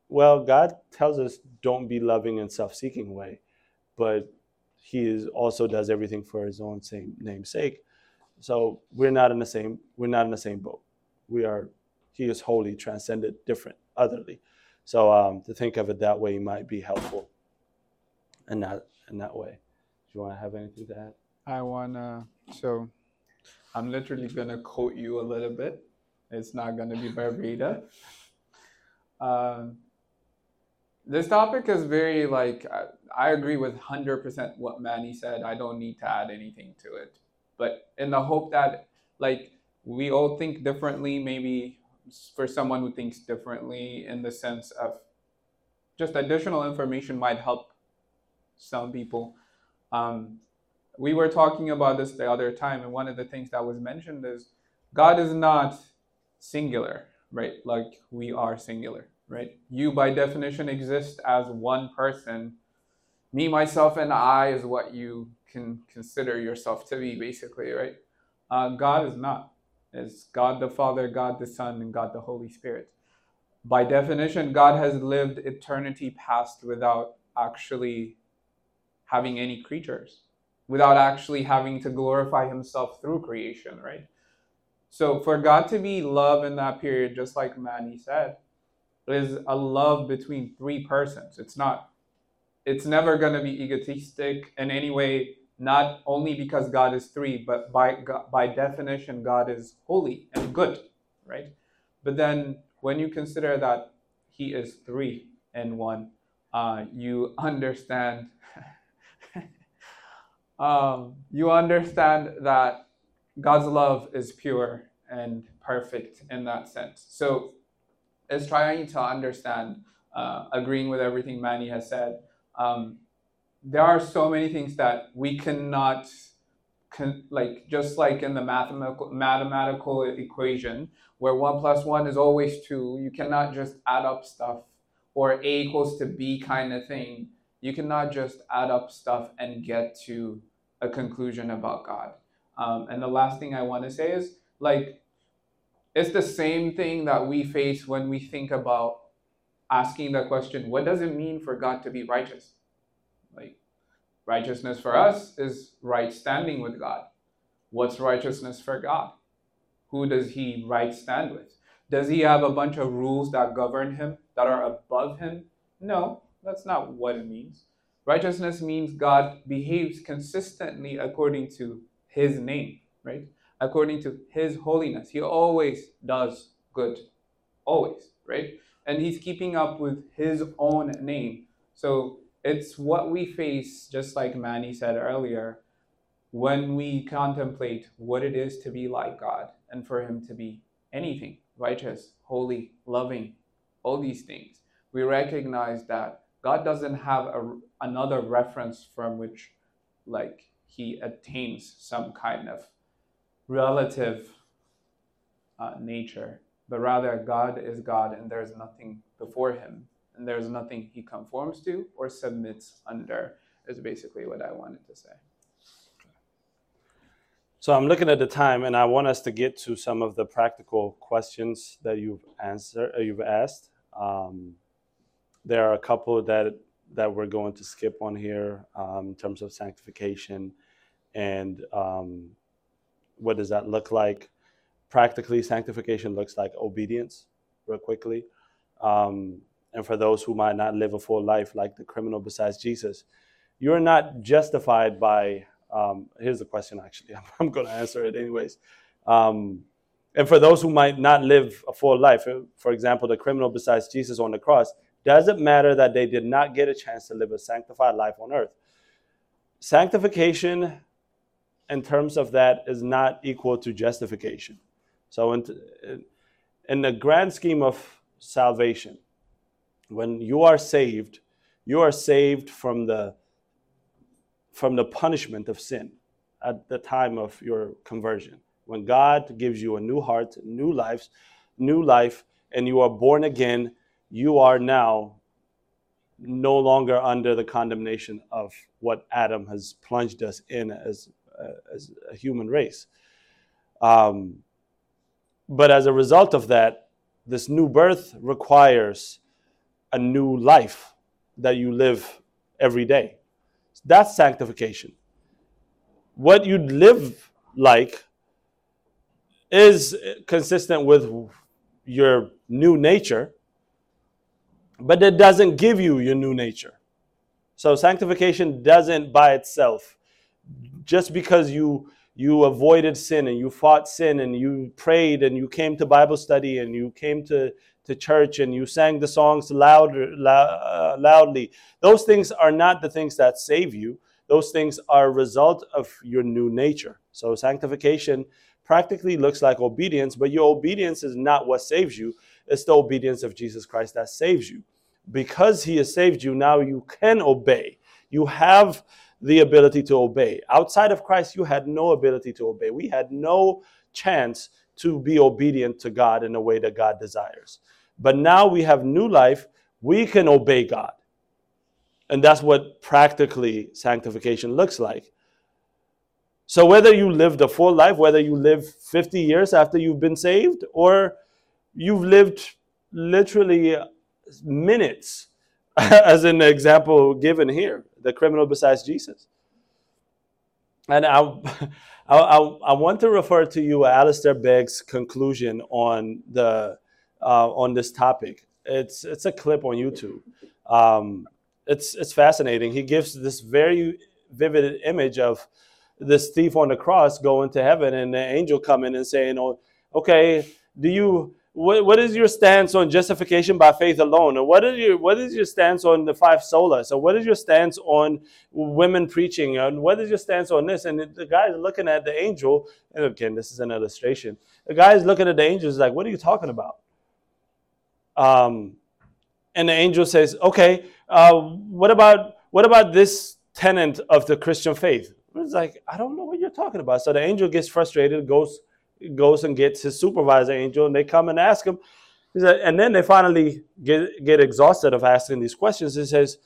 well, God tells us don't be loving and self-seeking way, but He is, also does everything for His own same name's sake. So we're not in the same we're not in the same boat. We are He is holy, transcended, different, otherly. So um, to think of it that way might be helpful. In that in that way. Do you want to have anything to add? I wanna so I'm literally gonna quote you a little bit. It's not gonna be verbatim. This topic is very like I, agree with 100% what Manny said. I don't need to add anything to it. But in the hope that like we all think differently, maybe for someone who thinks differently in the sense of just additional information might help some people. Um, we were talking about this the other time, and one of the things that was mentioned is God is not singular, right? Like we are singular, right? You, by definition, exist as one person. Me, myself, and I is what you can consider yourself to be, basically, right? Uh, God is not. It's God the Father, God the Son, and God the Holy Spirit. By definition, God has lived eternity past without actually having any creatures, without actually having to glorify himself through creation, right? So for God to be love in that period, just like Manny said, is a love between three persons. It's not, it's never going to be egotistic in any way, not only because God is three, but by, by definition, God is holy and good, right? But then when you consider that He is three in one, uh, you understand. um, you understand that God's love is pure and perfect in that sense. So it's trying to understand, uh, agreeing with everything Manny has said. Um, there are so many things that we cannot, con- like just like in the mathematical mathematical equation, where one plus one is always two. You cannot just add up stuff, or a equals to b kind of thing. You cannot just add up stuff and get to a conclusion about God. Um, and the last thing I want to say is like, it's the same thing that we face when we think about asking the question, what does it mean for God to be righteous? Like, righteousness for us is right standing with God. What's righteousness for God? Who does he right stand with? Does he have a bunch of rules that govern him that are above him? No, that's not what it means. Righteousness means God behaves consistently according to his name, right? According to his holiness. He always does good. Always, right? And he's keeping up with his own name. So it's what we face, just like Manny said earlier, when we contemplate what it is to be like God and for him to be anything righteous, holy, loving, all these things. We recognize that God doesn't have a, another reference from which, like, he attains some kind of relative uh, nature, but rather God is God and there's nothing before him and there's nothing he conforms to or submits under, is basically what I wanted to say. So I'm looking at the time, and I want us to get to some of the practical questions that you've answered, uh, you've asked. Um, there are a couple that that we're going to skip on here um, in terms of sanctification and um, what does that look like? Practically sanctification looks like obedience real quickly. Um, and for those who might not live a full life like the criminal besides jesus you're not justified by um, here's the question actually. I'm going to answer it anyways. Um, and for those who might not live a full life for example the criminal besides jesus on the cross doesn't matter that they did not get a chance to live a sanctified life on earth. Sanctification, in terms of that, is not equal to justification. So, in, in the grand scheme of salvation, when you are saved, you are saved from the from the punishment of sin at the time of your conversion. When God gives you a new heart, new lives, new life, and you are born again, you are now no longer under the condemnation of what Adam has plunged us in as, as a human race. Um, but as a result of that, this new birth requires a new life that you live every day. That's sanctification. What you live like is consistent with your new nature but it doesn't give you your new nature. So sanctification doesn't by itself. Just because you you avoided sin and you fought sin and you prayed and you came to Bible study and you came to, to church and you sang the songs loud, uh, loudly. Those things are not the things that save you. Those things are a result of your new nature. So sanctification practically looks like obedience, but your obedience is not what saves you. It's the obedience of Jesus Christ that saves you. Because he has saved you, now you can obey. you have the ability to obey. Outside of Christ, you had no ability to obey. We had no chance to be obedient to God in a way that God desires. But now we have new life, we can obey God. And that's what practically sanctification looks like. So, whether you lived a full life, whether you live 50 years after you've been saved, or you've lived literally minutes, as an example given here, the criminal besides Jesus. And I, I, I, want to refer to you Alistair Begg's conclusion on the uh, on this topic. It's it's a clip on YouTube. Um, it's it's fascinating. He gives this very vivid image of this thief on the cross going to heaven and the angel coming and saying, "Oh, okay, do you what, what is your stance on justification by faith alone? Or what is your what is your stance on the five solas? So what is your stance on women preaching? And what is your stance on this?" And the guy is looking at the angel, and again, this is an illustration. The guy is looking at the angel, is like, "What are you talking about?" Um, and the angel says, "Okay, uh, what about what about this tenant of the Christian faith?" It's like, I don't know what you're talking about. So the angel gets frustrated, goes goes and gets his supervisor angel, and they come and ask him. Said, And then they finally get, get exhausted of asking these questions. He says,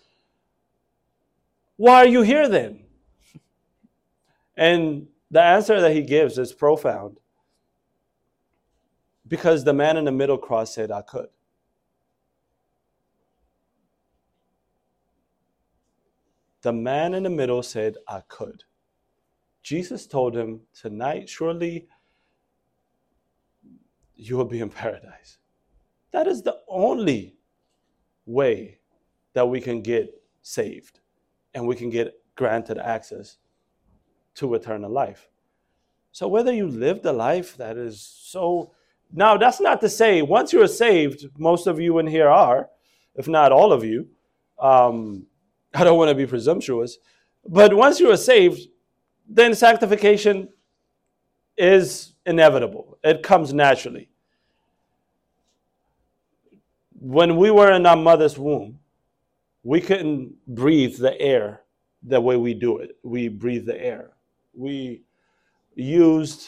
Why are you here then? And the answer that he gives is profound. Because the man in the middle cross said, I could. The man in the middle said, I could. Jesus told him, Tonight, surely you will be in paradise. That is the only way that we can get saved and we can get granted access to eternal life. So, whether you live the life that is so. Now, that's not to say once you're saved, most of you in here are, if not all of you. Um, I don't want to be presumptuous, but once you are saved, then sanctification is inevitable. It comes naturally. When we were in our mother's womb, we couldn't breathe the air the way we do it. We breathe the air. We used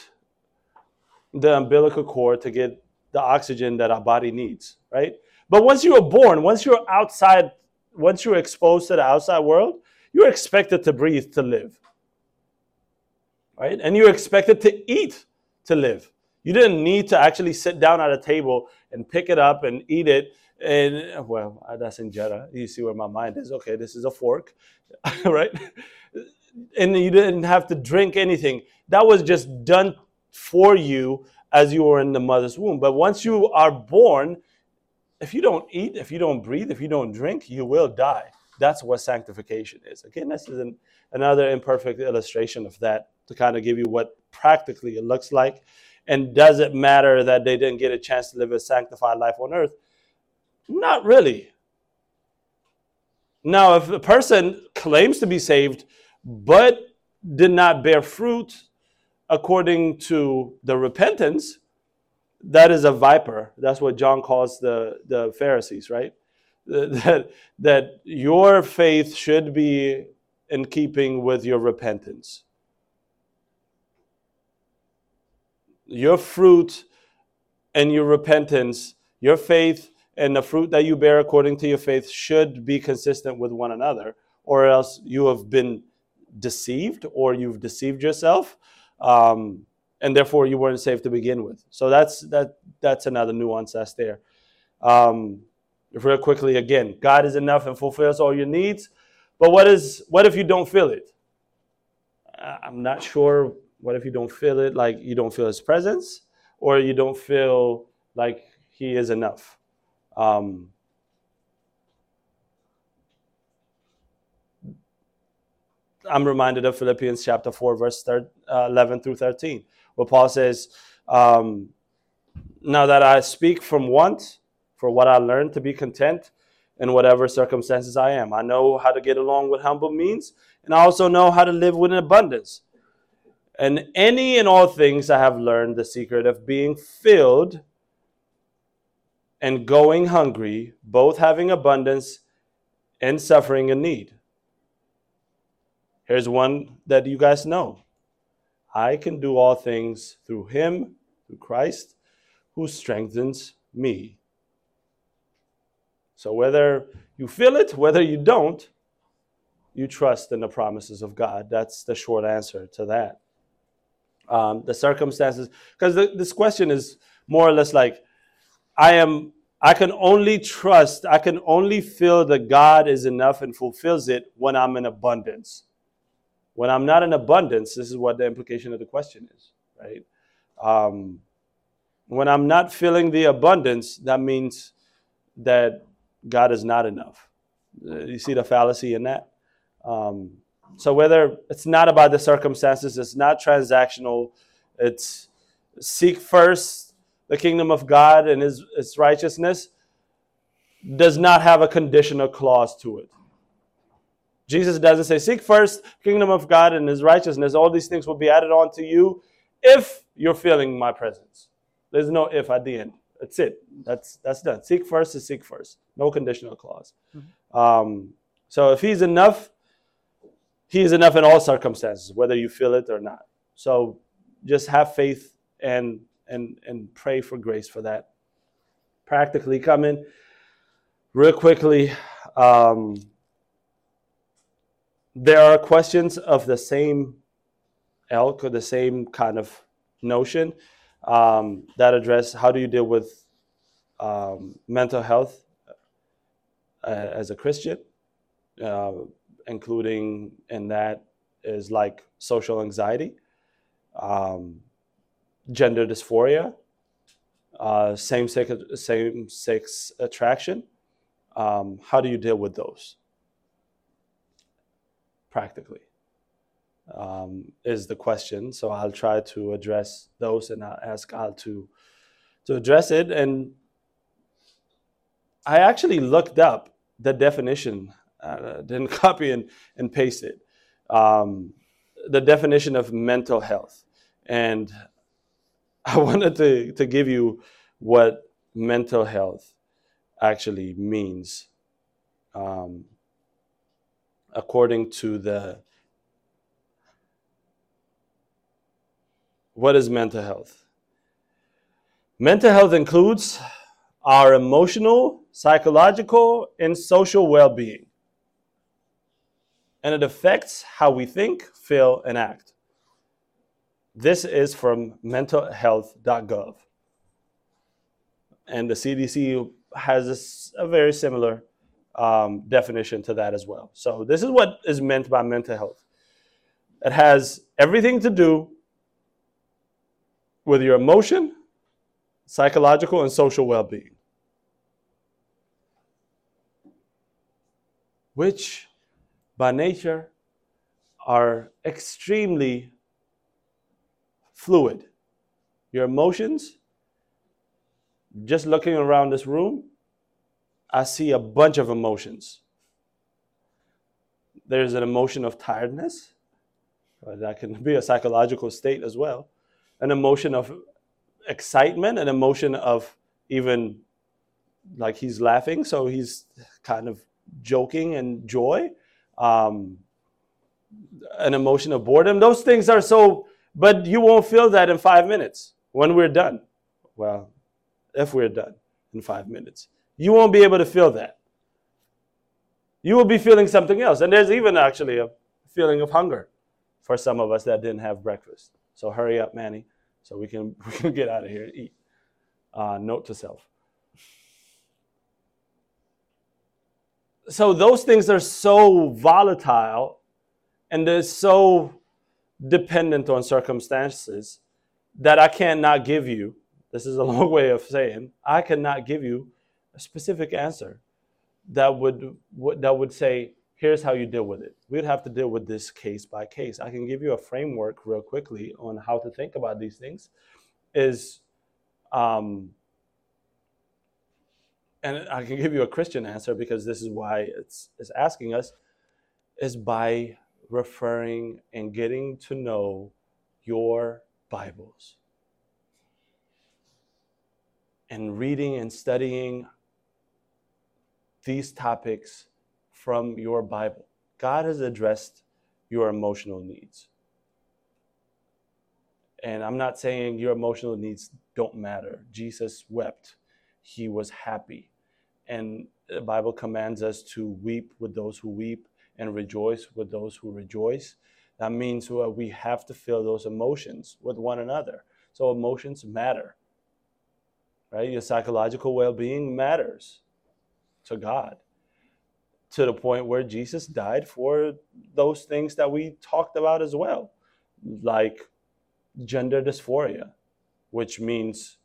the umbilical cord to get the oxygen that our body needs, right? But once you are born, once you're outside, once you're exposed to the outside world, you're expected to breathe to live right? And you're expected to eat to live. You didn't need to actually sit down at a table and pick it up and eat it. And well, that's injera. You see where my mind is. Okay, this is a fork, right? And you didn't have to drink anything. That was just done for you as you were in the mother's womb. But once you are born, if you don't eat, if you don't breathe, if you don't drink, you will die. That's what sanctification is. Again, this is an, another imperfect illustration of that to kind of give you what practically it looks like. And does it matter that they didn't get a chance to live a sanctified life on earth? Not really. Now, if a person claims to be saved but did not bear fruit according to the repentance, that is a viper. That's what John calls the, the Pharisees, right? That, that your faith should be in keeping with your repentance. your fruit and your repentance, your faith and the fruit that you bear according to your faith should be consistent with one another, or else you have been deceived or you've deceived yourself. Um, and therefore you weren't saved to begin with. So that's that that's another nuance that's there. Um, real quickly again, God is enough and fulfills all your needs. But what is what if you don't feel it? I'm not sure what if you don't feel it like you don't feel his presence or you don't feel like he is enough? Um, I'm reminded of Philippians chapter 4, verse thir- uh, 11 through 13, where Paul says, um, Now that I speak from want, for what I learned to be content in whatever circumstances I am. I know how to get along with humble means, and I also know how to live with an abundance. And any and all things I have learned the secret of being filled and going hungry, both having abundance and suffering a need. Here's one that you guys know I can do all things through him, through Christ, who strengthens me. So whether you feel it, whether you don't, you trust in the promises of God. That's the short answer to that. Um, the circumstances, because this question is more or less like, I am, I can only trust, I can only feel that God is enough and fulfills it when I'm in abundance. When I'm not in abundance, this is what the implication of the question is, right? Um, when I'm not feeling the abundance, that means that God is not enough. You see the fallacy in that? Um, so whether it's not about the circumstances, it's not transactional, it's seek first the kingdom of God and his, his righteousness, does not have a conditional clause to it. Jesus doesn't say, Seek first kingdom of God and his righteousness. All these things will be added on to you if you're feeling my presence. There's no if at the end. That's it. That's that's done. Seek first is seek first. No conditional clause. Mm-hmm. Um, so if he's enough, he is enough in all circumstances, whether you feel it or not. So just have faith and and and pray for grace for that. Practically coming real quickly. Um, there are questions of the same elk or the same kind of notion um, that address how do you deal with um, mental health uh, as a Christian, uh, including in that is like social anxiety, um, gender dysphoria, uh, same sex same sex attraction. Um, how do you deal with those? practically? Um, is the question. So I'll try to address those and I'll ask Al to, to address it. And I actually looked up the definition, uh, didn't copy and, and paste it, um, the definition of mental health. And I wanted to, to give you what mental health actually means. Um, according to the what is mental health? Mental health includes our emotional, psychological, and social well being. And it affects how we think, feel, and act. This is from mentalhealth.gov. And the CDC has a very similar um, definition to that as well. So, this is what is meant by mental health it has everything to do with your emotion, psychological, and social well being, which by nature are extremely fluid. Your emotions, just looking around this room, I see a bunch of emotions. There's an emotion of tiredness, that can be a psychological state as well, an emotion of excitement, an emotion of even like he's laughing, so he's kind of joking and joy, um, an emotion of boredom. Those things are so, but you won't feel that in five minutes when we're done. Well, if we're done in five minutes you won't be able to feel that. You will be feeling something else. And there's even actually a feeling of hunger for some of us that didn't have breakfast. So hurry up, Manny, so we can, we can get out of here and eat. Uh, note to self. So those things are so volatile and they're so dependent on circumstances that I cannot give you. This is a long way of saying I cannot give you a specific answer that would that would say here's how you deal with it. We'd have to deal with this case by case. I can give you a framework real quickly on how to think about these things. Is um, and i can give you a christian answer because this is why it's, it's asking us is by referring and getting to know your bibles. And reading and studying these topics from your Bible. God has addressed your emotional needs. And I'm not saying your emotional needs don't matter. Jesus wept, he was happy. And the Bible commands us to weep with those who weep and rejoice with those who rejoice. That means well, we have to feel those emotions with one another. So emotions matter. Right? Your psychological well-being matters to God. To the point where Jesus died for those things that we talked about as well. Like gender dysphoria, which means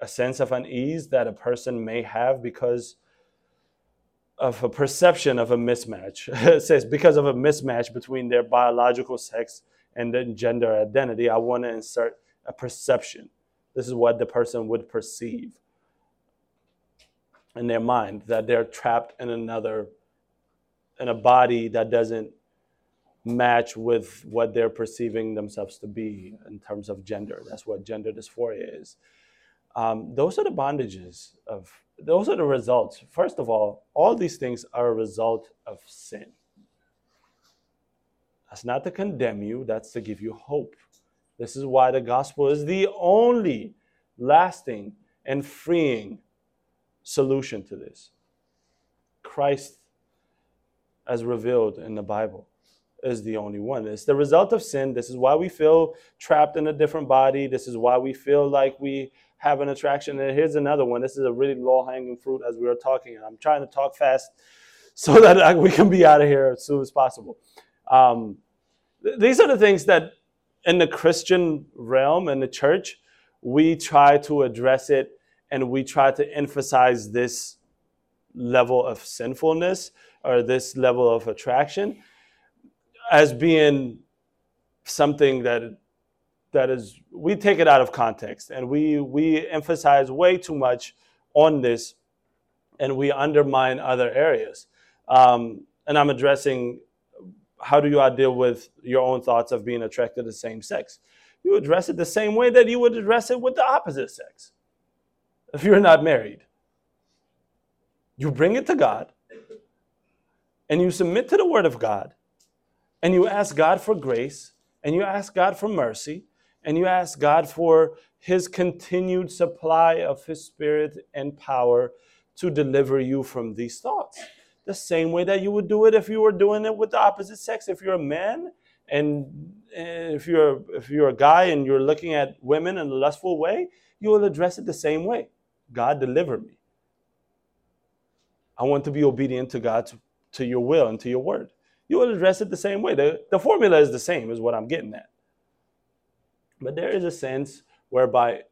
a sense of unease that a person may have because of a perception of a mismatch. it says because of a mismatch between their biological sex and their gender identity, I want to insert a perception. This is what the person would perceive in their mind that they're trapped in another in a body that doesn't match with what they're perceiving themselves to be in terms of gender. That's what gender dysphoria is. Um, those are the bondages of, those are the results. First of all, all these things are a result of sin. That's not to condemn you, that's to give you hope. This is why the gospel is the only lasting and freeing solution to this. Christ, as revealed in the Bible is the only one. It's the result of sin. This is why we feel trapped in a different body. This is why we feel like we have an attraction. And here's another one. This is a really low hanging fruit as we were talking. And I'm trying to talk fast so that we can be out of here as soon as possible. Um, th- these are the things that in the Christian realm, and the church, we try to address it and we try to emphasize this level of sinfulness or this level of attraction as being something that that is we take it out of context and we we emphasize way too much on this and we undermine other areas. Um, and i'm addressing how do you deal with your own thoughts of being attracted to the same sex? You address it the same way that you would address it with the opposite sex. If you're not married you bring it to god and you submit to the word of god and you ask God for grace, and you ask God for mercy, and you ask God for His continued supply of His Spirit and power to deliver you from these thoughts. The same way that you would do it if you were doing it with the opposite sex. If you're a man and if you're if you're a guy and you're looking at women in a lustful way, you will address it the same way. God deliver me. I want to be obedient to God to, your will and to your word you will address it the same way. The, the formula is the same, is what I'm getting at. But there is a sense whereby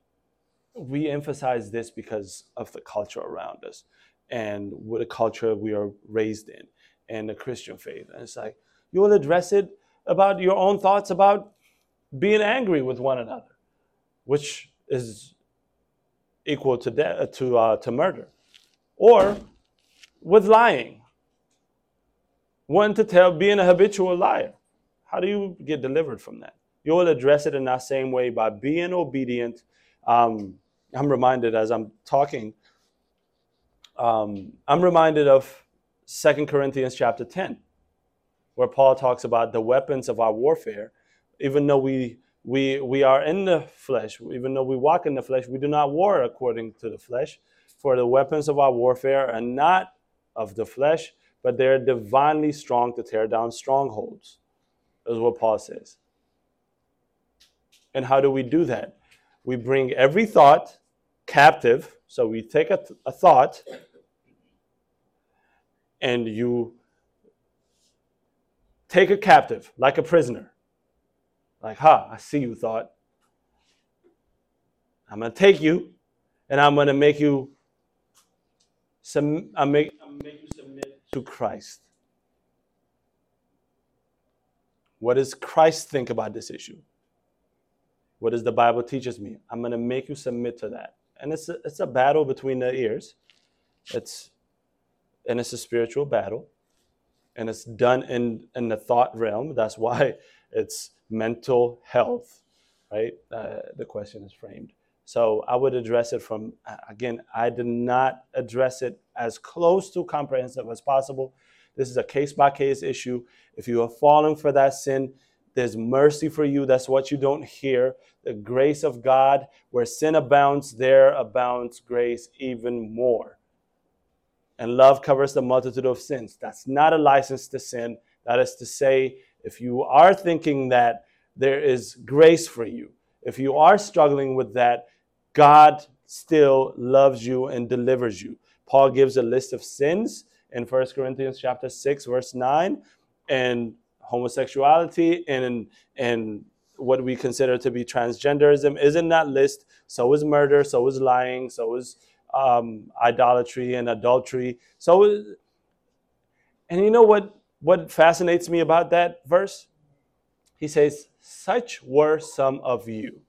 we emphasize this because of the culture around us and what the culture we are raised in and the Christian faith. And it's like you will address it about your own thoughts about being angry with one another, which is equal to de- to uh, to murder, or with lying, one to tell being a habitual liar. How do you get delivered from that? You will address it in that same way by being obedient. Um, I'm reminded as I'm talking, um, I'm reminded of Second Corinthians chapter 10, where Paul talks about the weapons of our warfare. Even though we, we, we are in the flesh, even though we walk in the flesh, we do not war according to the flesh. For the weapons of our warfare are not of the flesh, but they're divinely strong to tear down strongholds, is what Paul says. And how do we do that? We bring every thought captive. So we take a, th- a thought and you take a captive like a prisoner. Like, ha, I see you, thought. I'm going to take you and I'm going to make you some, i make, to Christ. What does Christ think about this issue? What does the Bible teaches me? I'm going to make you submit to that. And it's a, it's a battle between the ears. It's and it's a spiritual battle. And it's done in, in the thought realm. That's why it's mental health, right? Uh, the question is framed. So I would address it from, again, I did not address it as close to comprehensive as possible This is a case by case issue. If you are falling for that sin, there's mercy for you. That's what you don't hear. The grace of God, where sin abounds, there abounds grace even more. And love covers the multitude of sins. That's not a license to sin. That is to say, if you are thinking that there is grace for you, if you are struggling with that, God still loves you and delivers you. Paul gives a list of sins in 1 Corinthians chapter 6 verse 9 and homosexuality and and what we consider to be transgenderism is in that list. So is murder, so is lying, so is um, idolatry and adultery. So, is, and you know what? What fascinates me about that verse? He says, "Such were some of you,"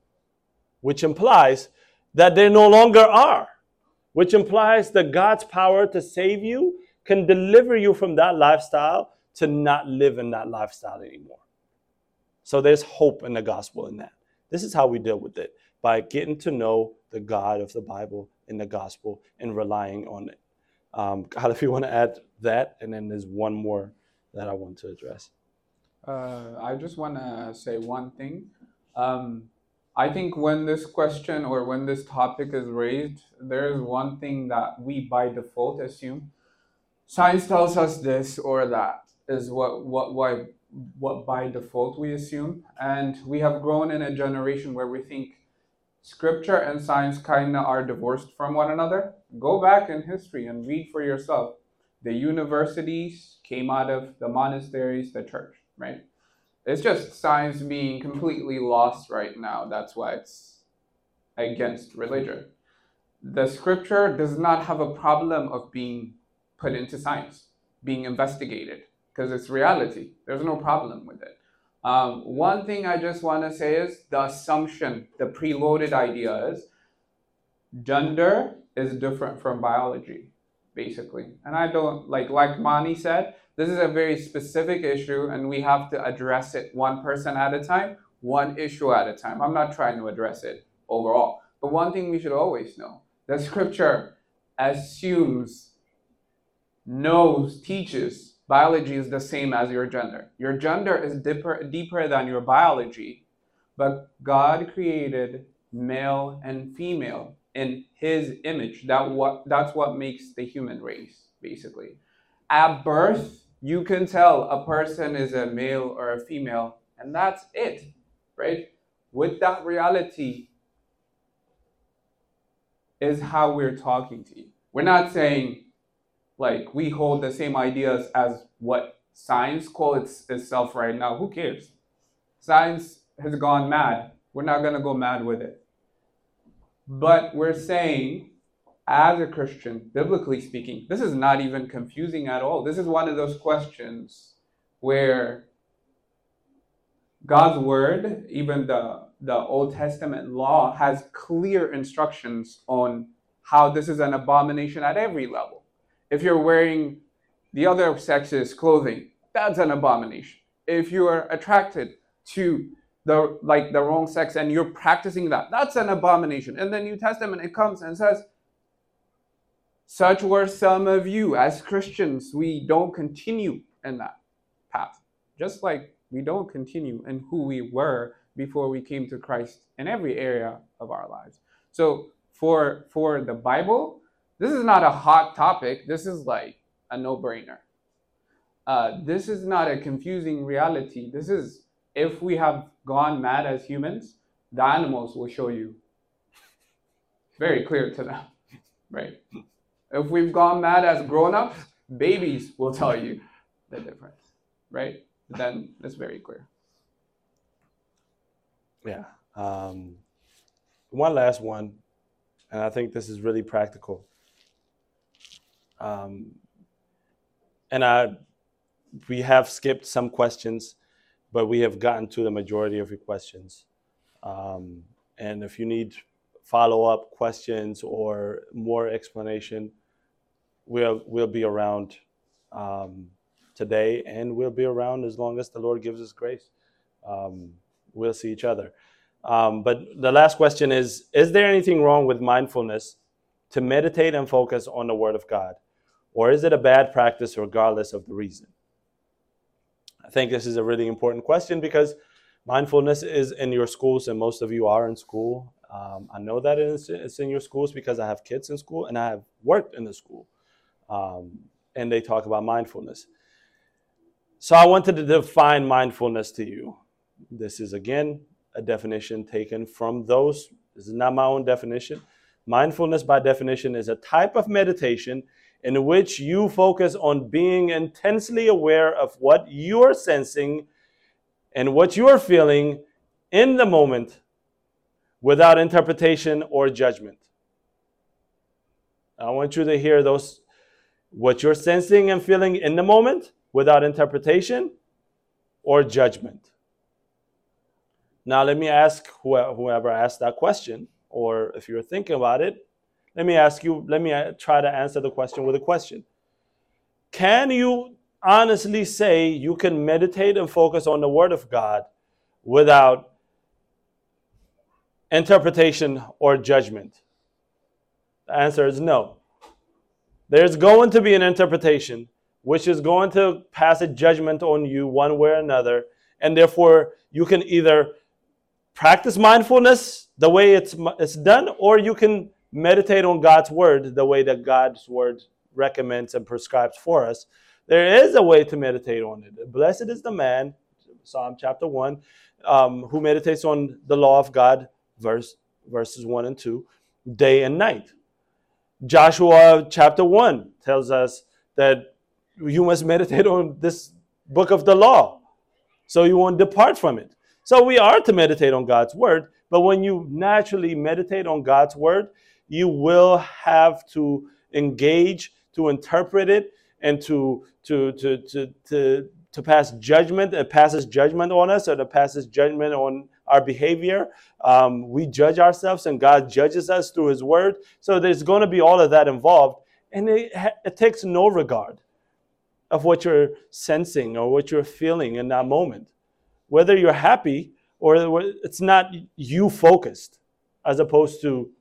which implies that they no longer are, which implies that God's power to save you can deliver you from that lifestyle to not live in that lifestyle anymore. So there's hope in the gospel in that. This is how we deal with it by getting to know the God of the Bible in the gospel and relying on it. Um, God, if you want to add that, and then there's one more that I want to address. Uh, I just want to say one thing. Um, I think when this question or when this topic is raised, there is one thing that we by default assume. Science tells us this or that is what what why what by default we assume, and we have grown in a generation where we think scripture and science kind of are divorced from one another. Go back in history and read for yourself. The universities came out of the monasteries, the church, right? It's just science being completely lost right now. That's why it's against religion. The scripture does not have a problem of being put into science, being investigated, because it's reality. There's no problem with it. Um, one thing I just want to say is the assumption, the preloaded idea is gender is different from biology, basically. And I don't, like, like Mani said, this is a very specific issue, and we have to address it one person at a time, one issue at a time. I'm not trying to address it overall. But one thing we should always know the scripture assumes, knows, teaches biology is the same as your gender. Your gender is deeper, deeper than your biology, but God created male and female in his image. That what that's what makes the human race, basically. At birth, you can tell a person is a male or a female, and that's it, right? With that reality is how we're talking to you. We're not saying like we hold the same ideas as what science calls itself right now. Who cares? Science has gone mad. We're not going to go mad with it. But we're saying as a Christian, biblically speaking, this is not even confusing at all. This is one of those questions where God's word, even the, the Old Testament law, has clear instructions on how this is an abomination at every level. If you're wearing the other sex's clothing, that's an abomination. If you are attracted to the like the wrong sex and you're practicing that, that's an abomination. In the New Testament, it comes and says, such were some of you. As Christians, we don't continue in that path. Just like we don't continue in who we were before we came to Christ in every area of our lives. So for for the Bible, this is not a hot topic. This is like a no-brainer. Uh, this is not a confusing reality. This is if we have gone mad as humans, the animals will show you. Very clear to them, right? If we've gone mad as grown-ups, babies will tell you the difference, right? Then it's very clear. Yeah. Um, one last one, and I think this is really practical. Um, and I, we have skipped some questions, but we have gotten to the majority of your questions. Um, and if you need follow-up questions or more explanation, we'll we'll be around um, today, and we'll be around as long as the Lord gives us grace. Um, we'll see each other. Um, but the last question is: Is there anything wrong with mindfulness to meditate and focus on the Word of God, Or is it a bad practice regardless of the reason? I think this is a really important question because mindfulness is in your schools, and most of you are in school. Um, I know that it's, in your schools because I have kids in school and I have worked in the school. Um, and they talk about mindfulness. So I wanted to define mindfulness to you. This is again a definition taken from those. This is not my own definition. Mindfulness, by definition, is a type of meditation in which you focus on being intensely aware of what you're sensing and what you're feeling in the moment without interpretation or judgment. I want you to hear those what you're sensing and feeling in the moment without interpretation or judgment. Now, let me ask whoever asked that question, or if you're thinking about it, let me ask you, let me uh, try to answer the question with a question. Can you honestly say you can meditate and focus on the Word of God without interpretation or judgment? The answer is no. There's going to be an interpretation which is going to pass a judgment on you one way or another, and therefore you can either practice mindfulness the way it's, it's done, or you can meditate on God's word the way that God's word recommends and prescribes for us. There is a way to meditate on it. Blessed is the man, Psalm chapter 1, um, who meditates on the law of God, verse, verses 1 and 2, day and night. Joshua chapter 1 tells us that you must meditate on this book of the law so you won't depart from it. So we are to meditate on God's word, but when you naturally meditate on God's word, you will have to engage to interpret it and to to to to to, to pass judgment. It passes judgment on us, or it passes judgment on our behavior. Um, we judge ourselves, and God judges us through His Word. So there's going to be all of that involved, and it, it takes no regard of what you're sensing or what you're feeling in that moment. Whether you're happy or it's not you focused, as opposed to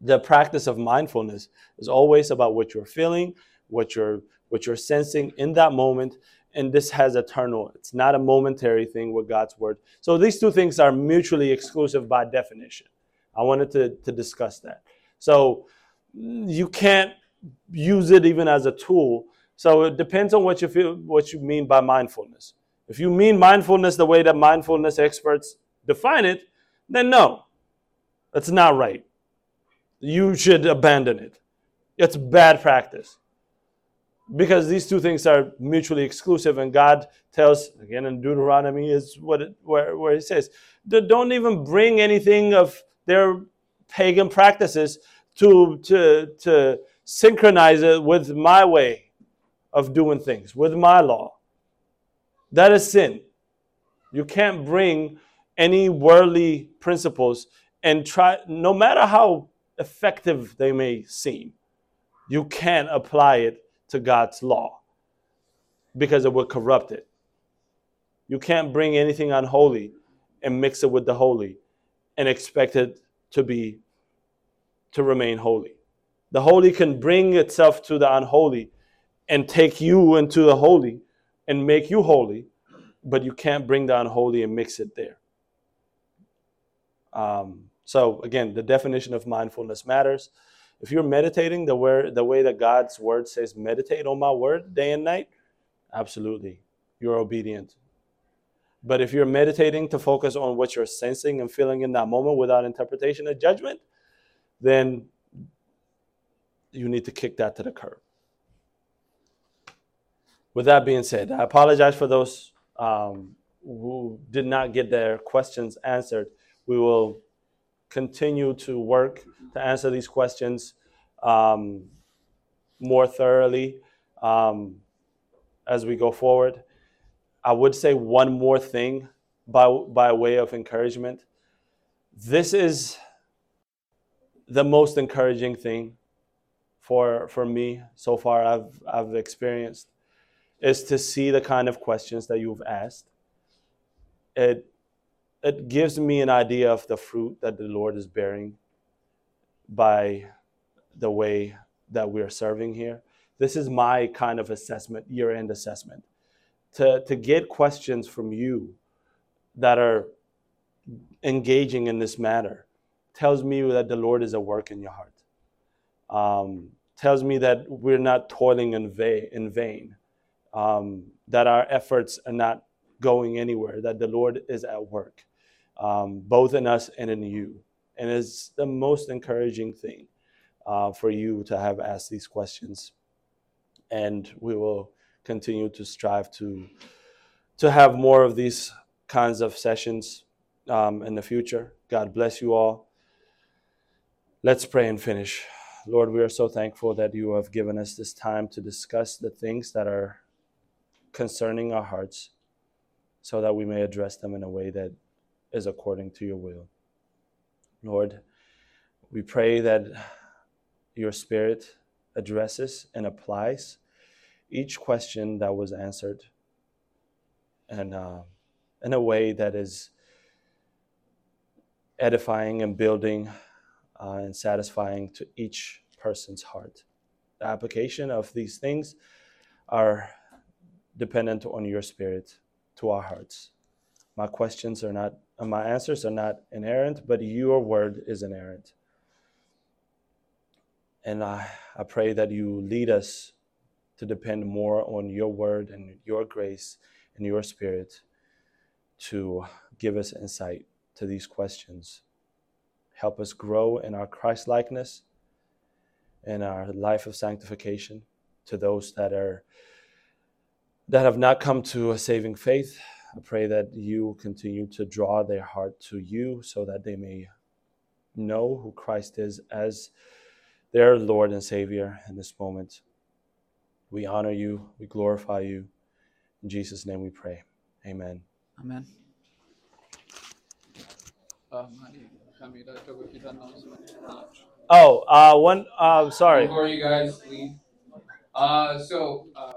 the practice of mindfulness is always about what you're feeling, what you're what you're sensing in that moment, and this has eternal. It's not a momentary thing with God's word. So these two things are mutually exclusive by definition. I wanted to, to discuss that. So mm, you can't use it even as a tool. So it depends on what you feel what you mean by mindfulness. If you mean mindfulness the way that mindfulness experts define it, then no, that's not right you should abandon it. It's bad practice. Because these two things are mutually exclusive, and God tells, again in Deuteronomy, is what it, where, where He says, don't even bring anything of their pagan practices to, to, to synchronize it with my way of doing things, with my law. That is sin. You can't bring any worldly principles and try, no matter how effective they may seem, you can't apply it to God's law because it will corrupt it. You can't bring anything unholy and mix it with the holy and expect it to be to remain holy. The holy can bring itself to the unholy and take you into the holy and make you holy, but you can't bring the unholy and mix it there. Um, so again, the definition of mindfulness matters. If you're meditating the way, the way that God's word says, meditate on my word day and night, absolutely, you're obedient. But if you're meditating to focus on what you're sensing and feeling in that moment without interpretation and judgment, then you need to kick that to the curb. With that being said, I apologize for those um, who did not get their questions answered. We will continue to work to answer these questions um, more thoroughly um, as we go forward. I would say one more thing by, by way of encouragement. This is the most encouraging thing for, for me so far I've, I've experienced is to see the kind of questions that you've asked. It it gives me an idea of the fruit that the Lord is bearing by the way that we are serving here. this is my kind of assessment, year-end assessment. To to get questions from you that are engaging in this matter tells me that the Lord is at work in your heart. Um, tells me that we're not toiling in, va- in vain, um, that our efforts are not going anywhere, that the Lord is at work, um, both in us and in you. And it's the most encouraging thing uh, for you to have asked these questions. And we will continue to strive to, to have more of these kinds of sessions um, in the future. God bless you all. Let's pray and finish. Lord, we are so thankful that you have given us this time to discuss the things that are concerning our hearts so that we may address them in a way that is according to your will. Lord, we pray that your Spirit addresses and applies each question that was answered and uh, in a way that is edifying and building uh, and satisfying to each person's heart. The application of these things are dependent on your spirit to our hearts. My questions are not, my answers are not inerrant, but your word is inerrant. And I, I pray that you lead us to depend more on your word and your grace and your spirit to give us insight to these questions. Help us grow in our Christ likeness and our life of sanctification to those that are that have not come to a saving faith. I pray that you continue to draw their heart to you so that they may know who Christ is as their Lord and Savior in this moment. We honor you, we glorify you. In Jesus' name we pray. Amen. Amen. Camila, took a few announcements. Oh, uh, one, uh, sorry. Before you guys leave, uh, so uh,